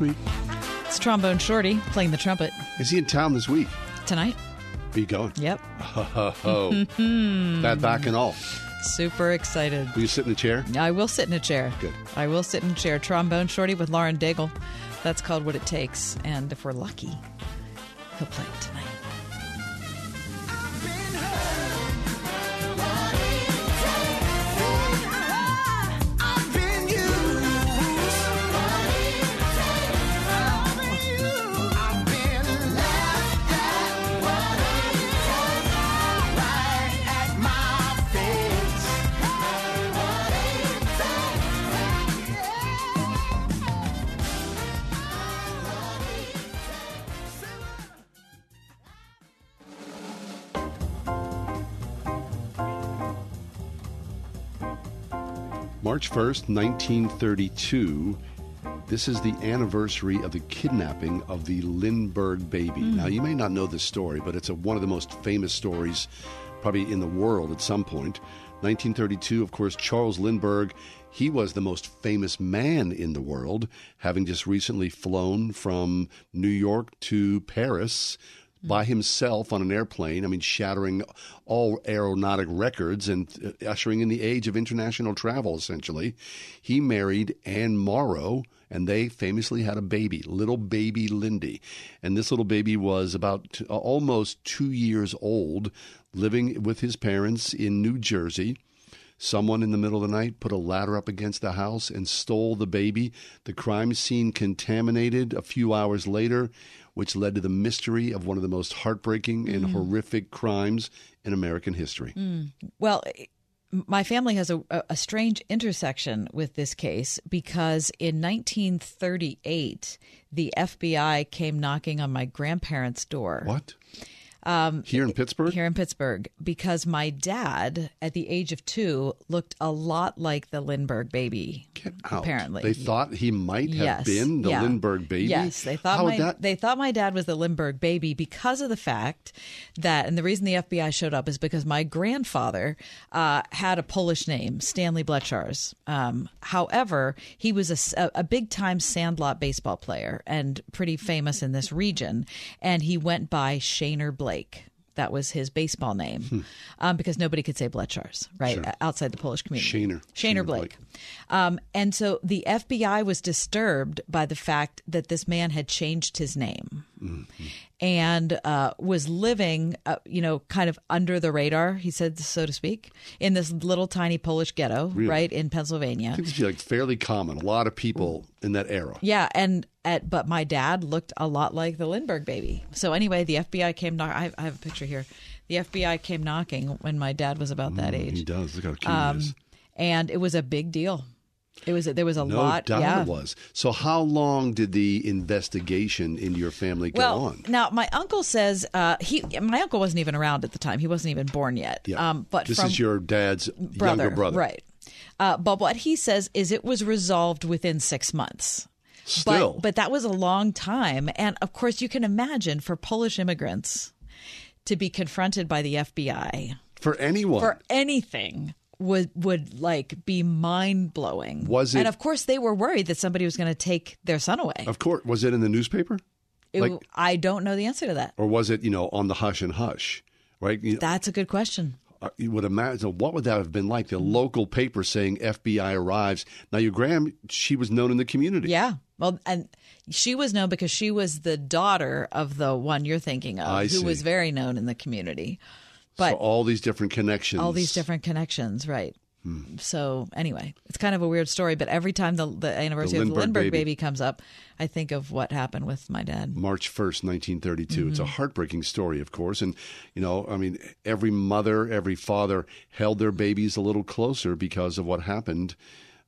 that's. It's Trombone Shorty playing the trumpet Is he in town this week? tonight. Are you going? Yep. Oh, that back and all. Super excited. Will you sit in a chair? I will sit in a chair. Good. I will sit in a chair. Trombone Shorty with Lauren Daigle. That's called What It Takes. And if we're lucky, he'll play it tonight. March 1st, 1932. This is the anniversary of the kidnapping of the Lindbergh baby. Hmm. Now, you may not know this story, but it's a, one of the most famous stories probably in the world at some point. 1932, of course, Charles Lindbergh, he was the most famous man in the world, having just recently flown from New York to Paris by himself on an airplane. I mean, shattering all aeronautic records and uh, ushering in the age of international travel, essentially. He married Anne Morrow, and they famously had a baby, little baby Lindy. And this little baby was about t- almost two years old, living with his parents in New Jersey. Someone in the middle of the night put a ladder up against the house and stole the baby. The crime scene contaminated a few hours later, which led to the mystery of one of the most heartbreaking and mm. horrific crimes in American history. Mm. Well, my family has a, a strange intersection with this case because in 1938, the FBI came knocking on my grandparents' door. What? Here in Pittsburgh? Um, Here in Pittsburgh, because my dad, at the age of two, looked a lot like the Lindbergh baby. Get out. Apparently, They thought he might have yes, been the yeah. Lindbergh baby? Yes, they thought How my that they thought my dad was the Lindbergh baby because of the fact that, and the reason the FBI showed up is because my grandfather uh, had a Polish name, Stanley Bletchars. Um, however, he was a big time sandlot baseball player and pretty famous in this region, and he went by Shaner Blake. That was his baseball name, Hmm. um, because nobody could say Bletchars, right, outside the Polish community. Shaner. Shaner, Shaner Blake. Blake. Um, and so the FBI was disturbed by the fact that this man had changed his name and uh, was living, uh, you know, kind of under the radar, he said, so to speak, in this little tiny Polish ghetto, right, in Pennsylvania. I think this would be like fairly common. A lot of people in that era. Yeah, and at but my dad looked a lot like the Lindbergh baby. So anyway, the FBI came. Knock- I, have, I have a picture here. The FBI came knocking when my dad was about that age. He does. Look how cute Um, he is. and it was a big deal. It was there was a No lot. doubt yeah. it was. So, how long did the investigation into your family go Well, on? now my uncle says uh, he. My uncle wasn't even around at the time. He wasn't even born yet. Yeah. Um, but this is your dad's brother, younger brother, right? Uh, but what he says is it was resolved within six months. Still, But, but that was a long time. And of course, you can imagine for Polish immigrants to be confronted by the FBI for anyone, for anything would would like be mind blowing. Was it- And of course, they were worried that somebody was going to take their son away. of course, was it in the newspaper, It- like- I don't know the answer to that. or was it you know on the hush and hush? Right, you, That's a good question. uh, you would imagine what would that have been like? The local paper saying FBI arrives. Now, your grand, she was known in the community. Yeah. Well, and she was known because she was the daughter of the one you're thinking of, I who see. was very known in the community. But so all these different connections. all these different connections, right? So anyway, it's kind of a weird story, but every time the, the anniversary of the Lindbergh baby. baby. comes up, I think of what happened with my dad. March 1st, 1932. It's a Mm-hmm. heartbreaking story, of course. And, you know, I mean, every mother, every father held their babies a little closer because of what happened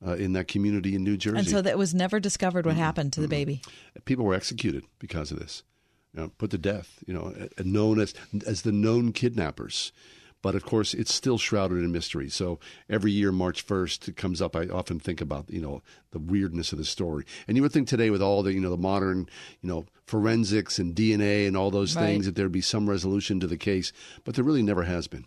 uh, in that community in New Jersey. And so that was never discovered Mm-hmm. what happened to the baby. People were executed because of this, you know, put to death, you know, known as, as the known kidnappers. But of course, it's still shrouded in mystery. So every year, March 1st, it comes up. I often think about, you know, the weirdness of the story. And you would think today, with all the, you know, the modern, you know, forensics and DNA and all those Right. things, that there'd be some resolution to the case. But there really never has been.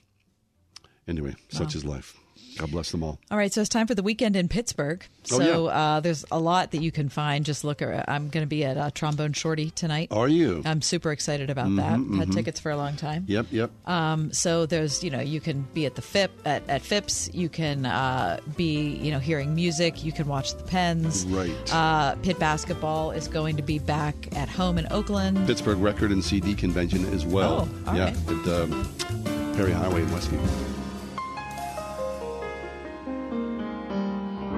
Anyway, such is life. God bless them all. All right, so it's time for the weekend in Pittsburgh. Oh, So yeah. uh, there's a lot that you can find. Just look. At, I'm going to be at uh, Trombone Shorty tonight. Are you? I'm super excited about that. Had tickets for a long time. Yep, yep. Um, so there's, you know, you can be at the FIP at, at Phipps. You can uh, be, you know, hearing music. You can watch the Pens. Right. Uh, Pitt basketball is going to be back at home in Oakland. Pittsburgh Record and CD Convention as well. Oh, yeah, right. at um, Perry Highway in Westview.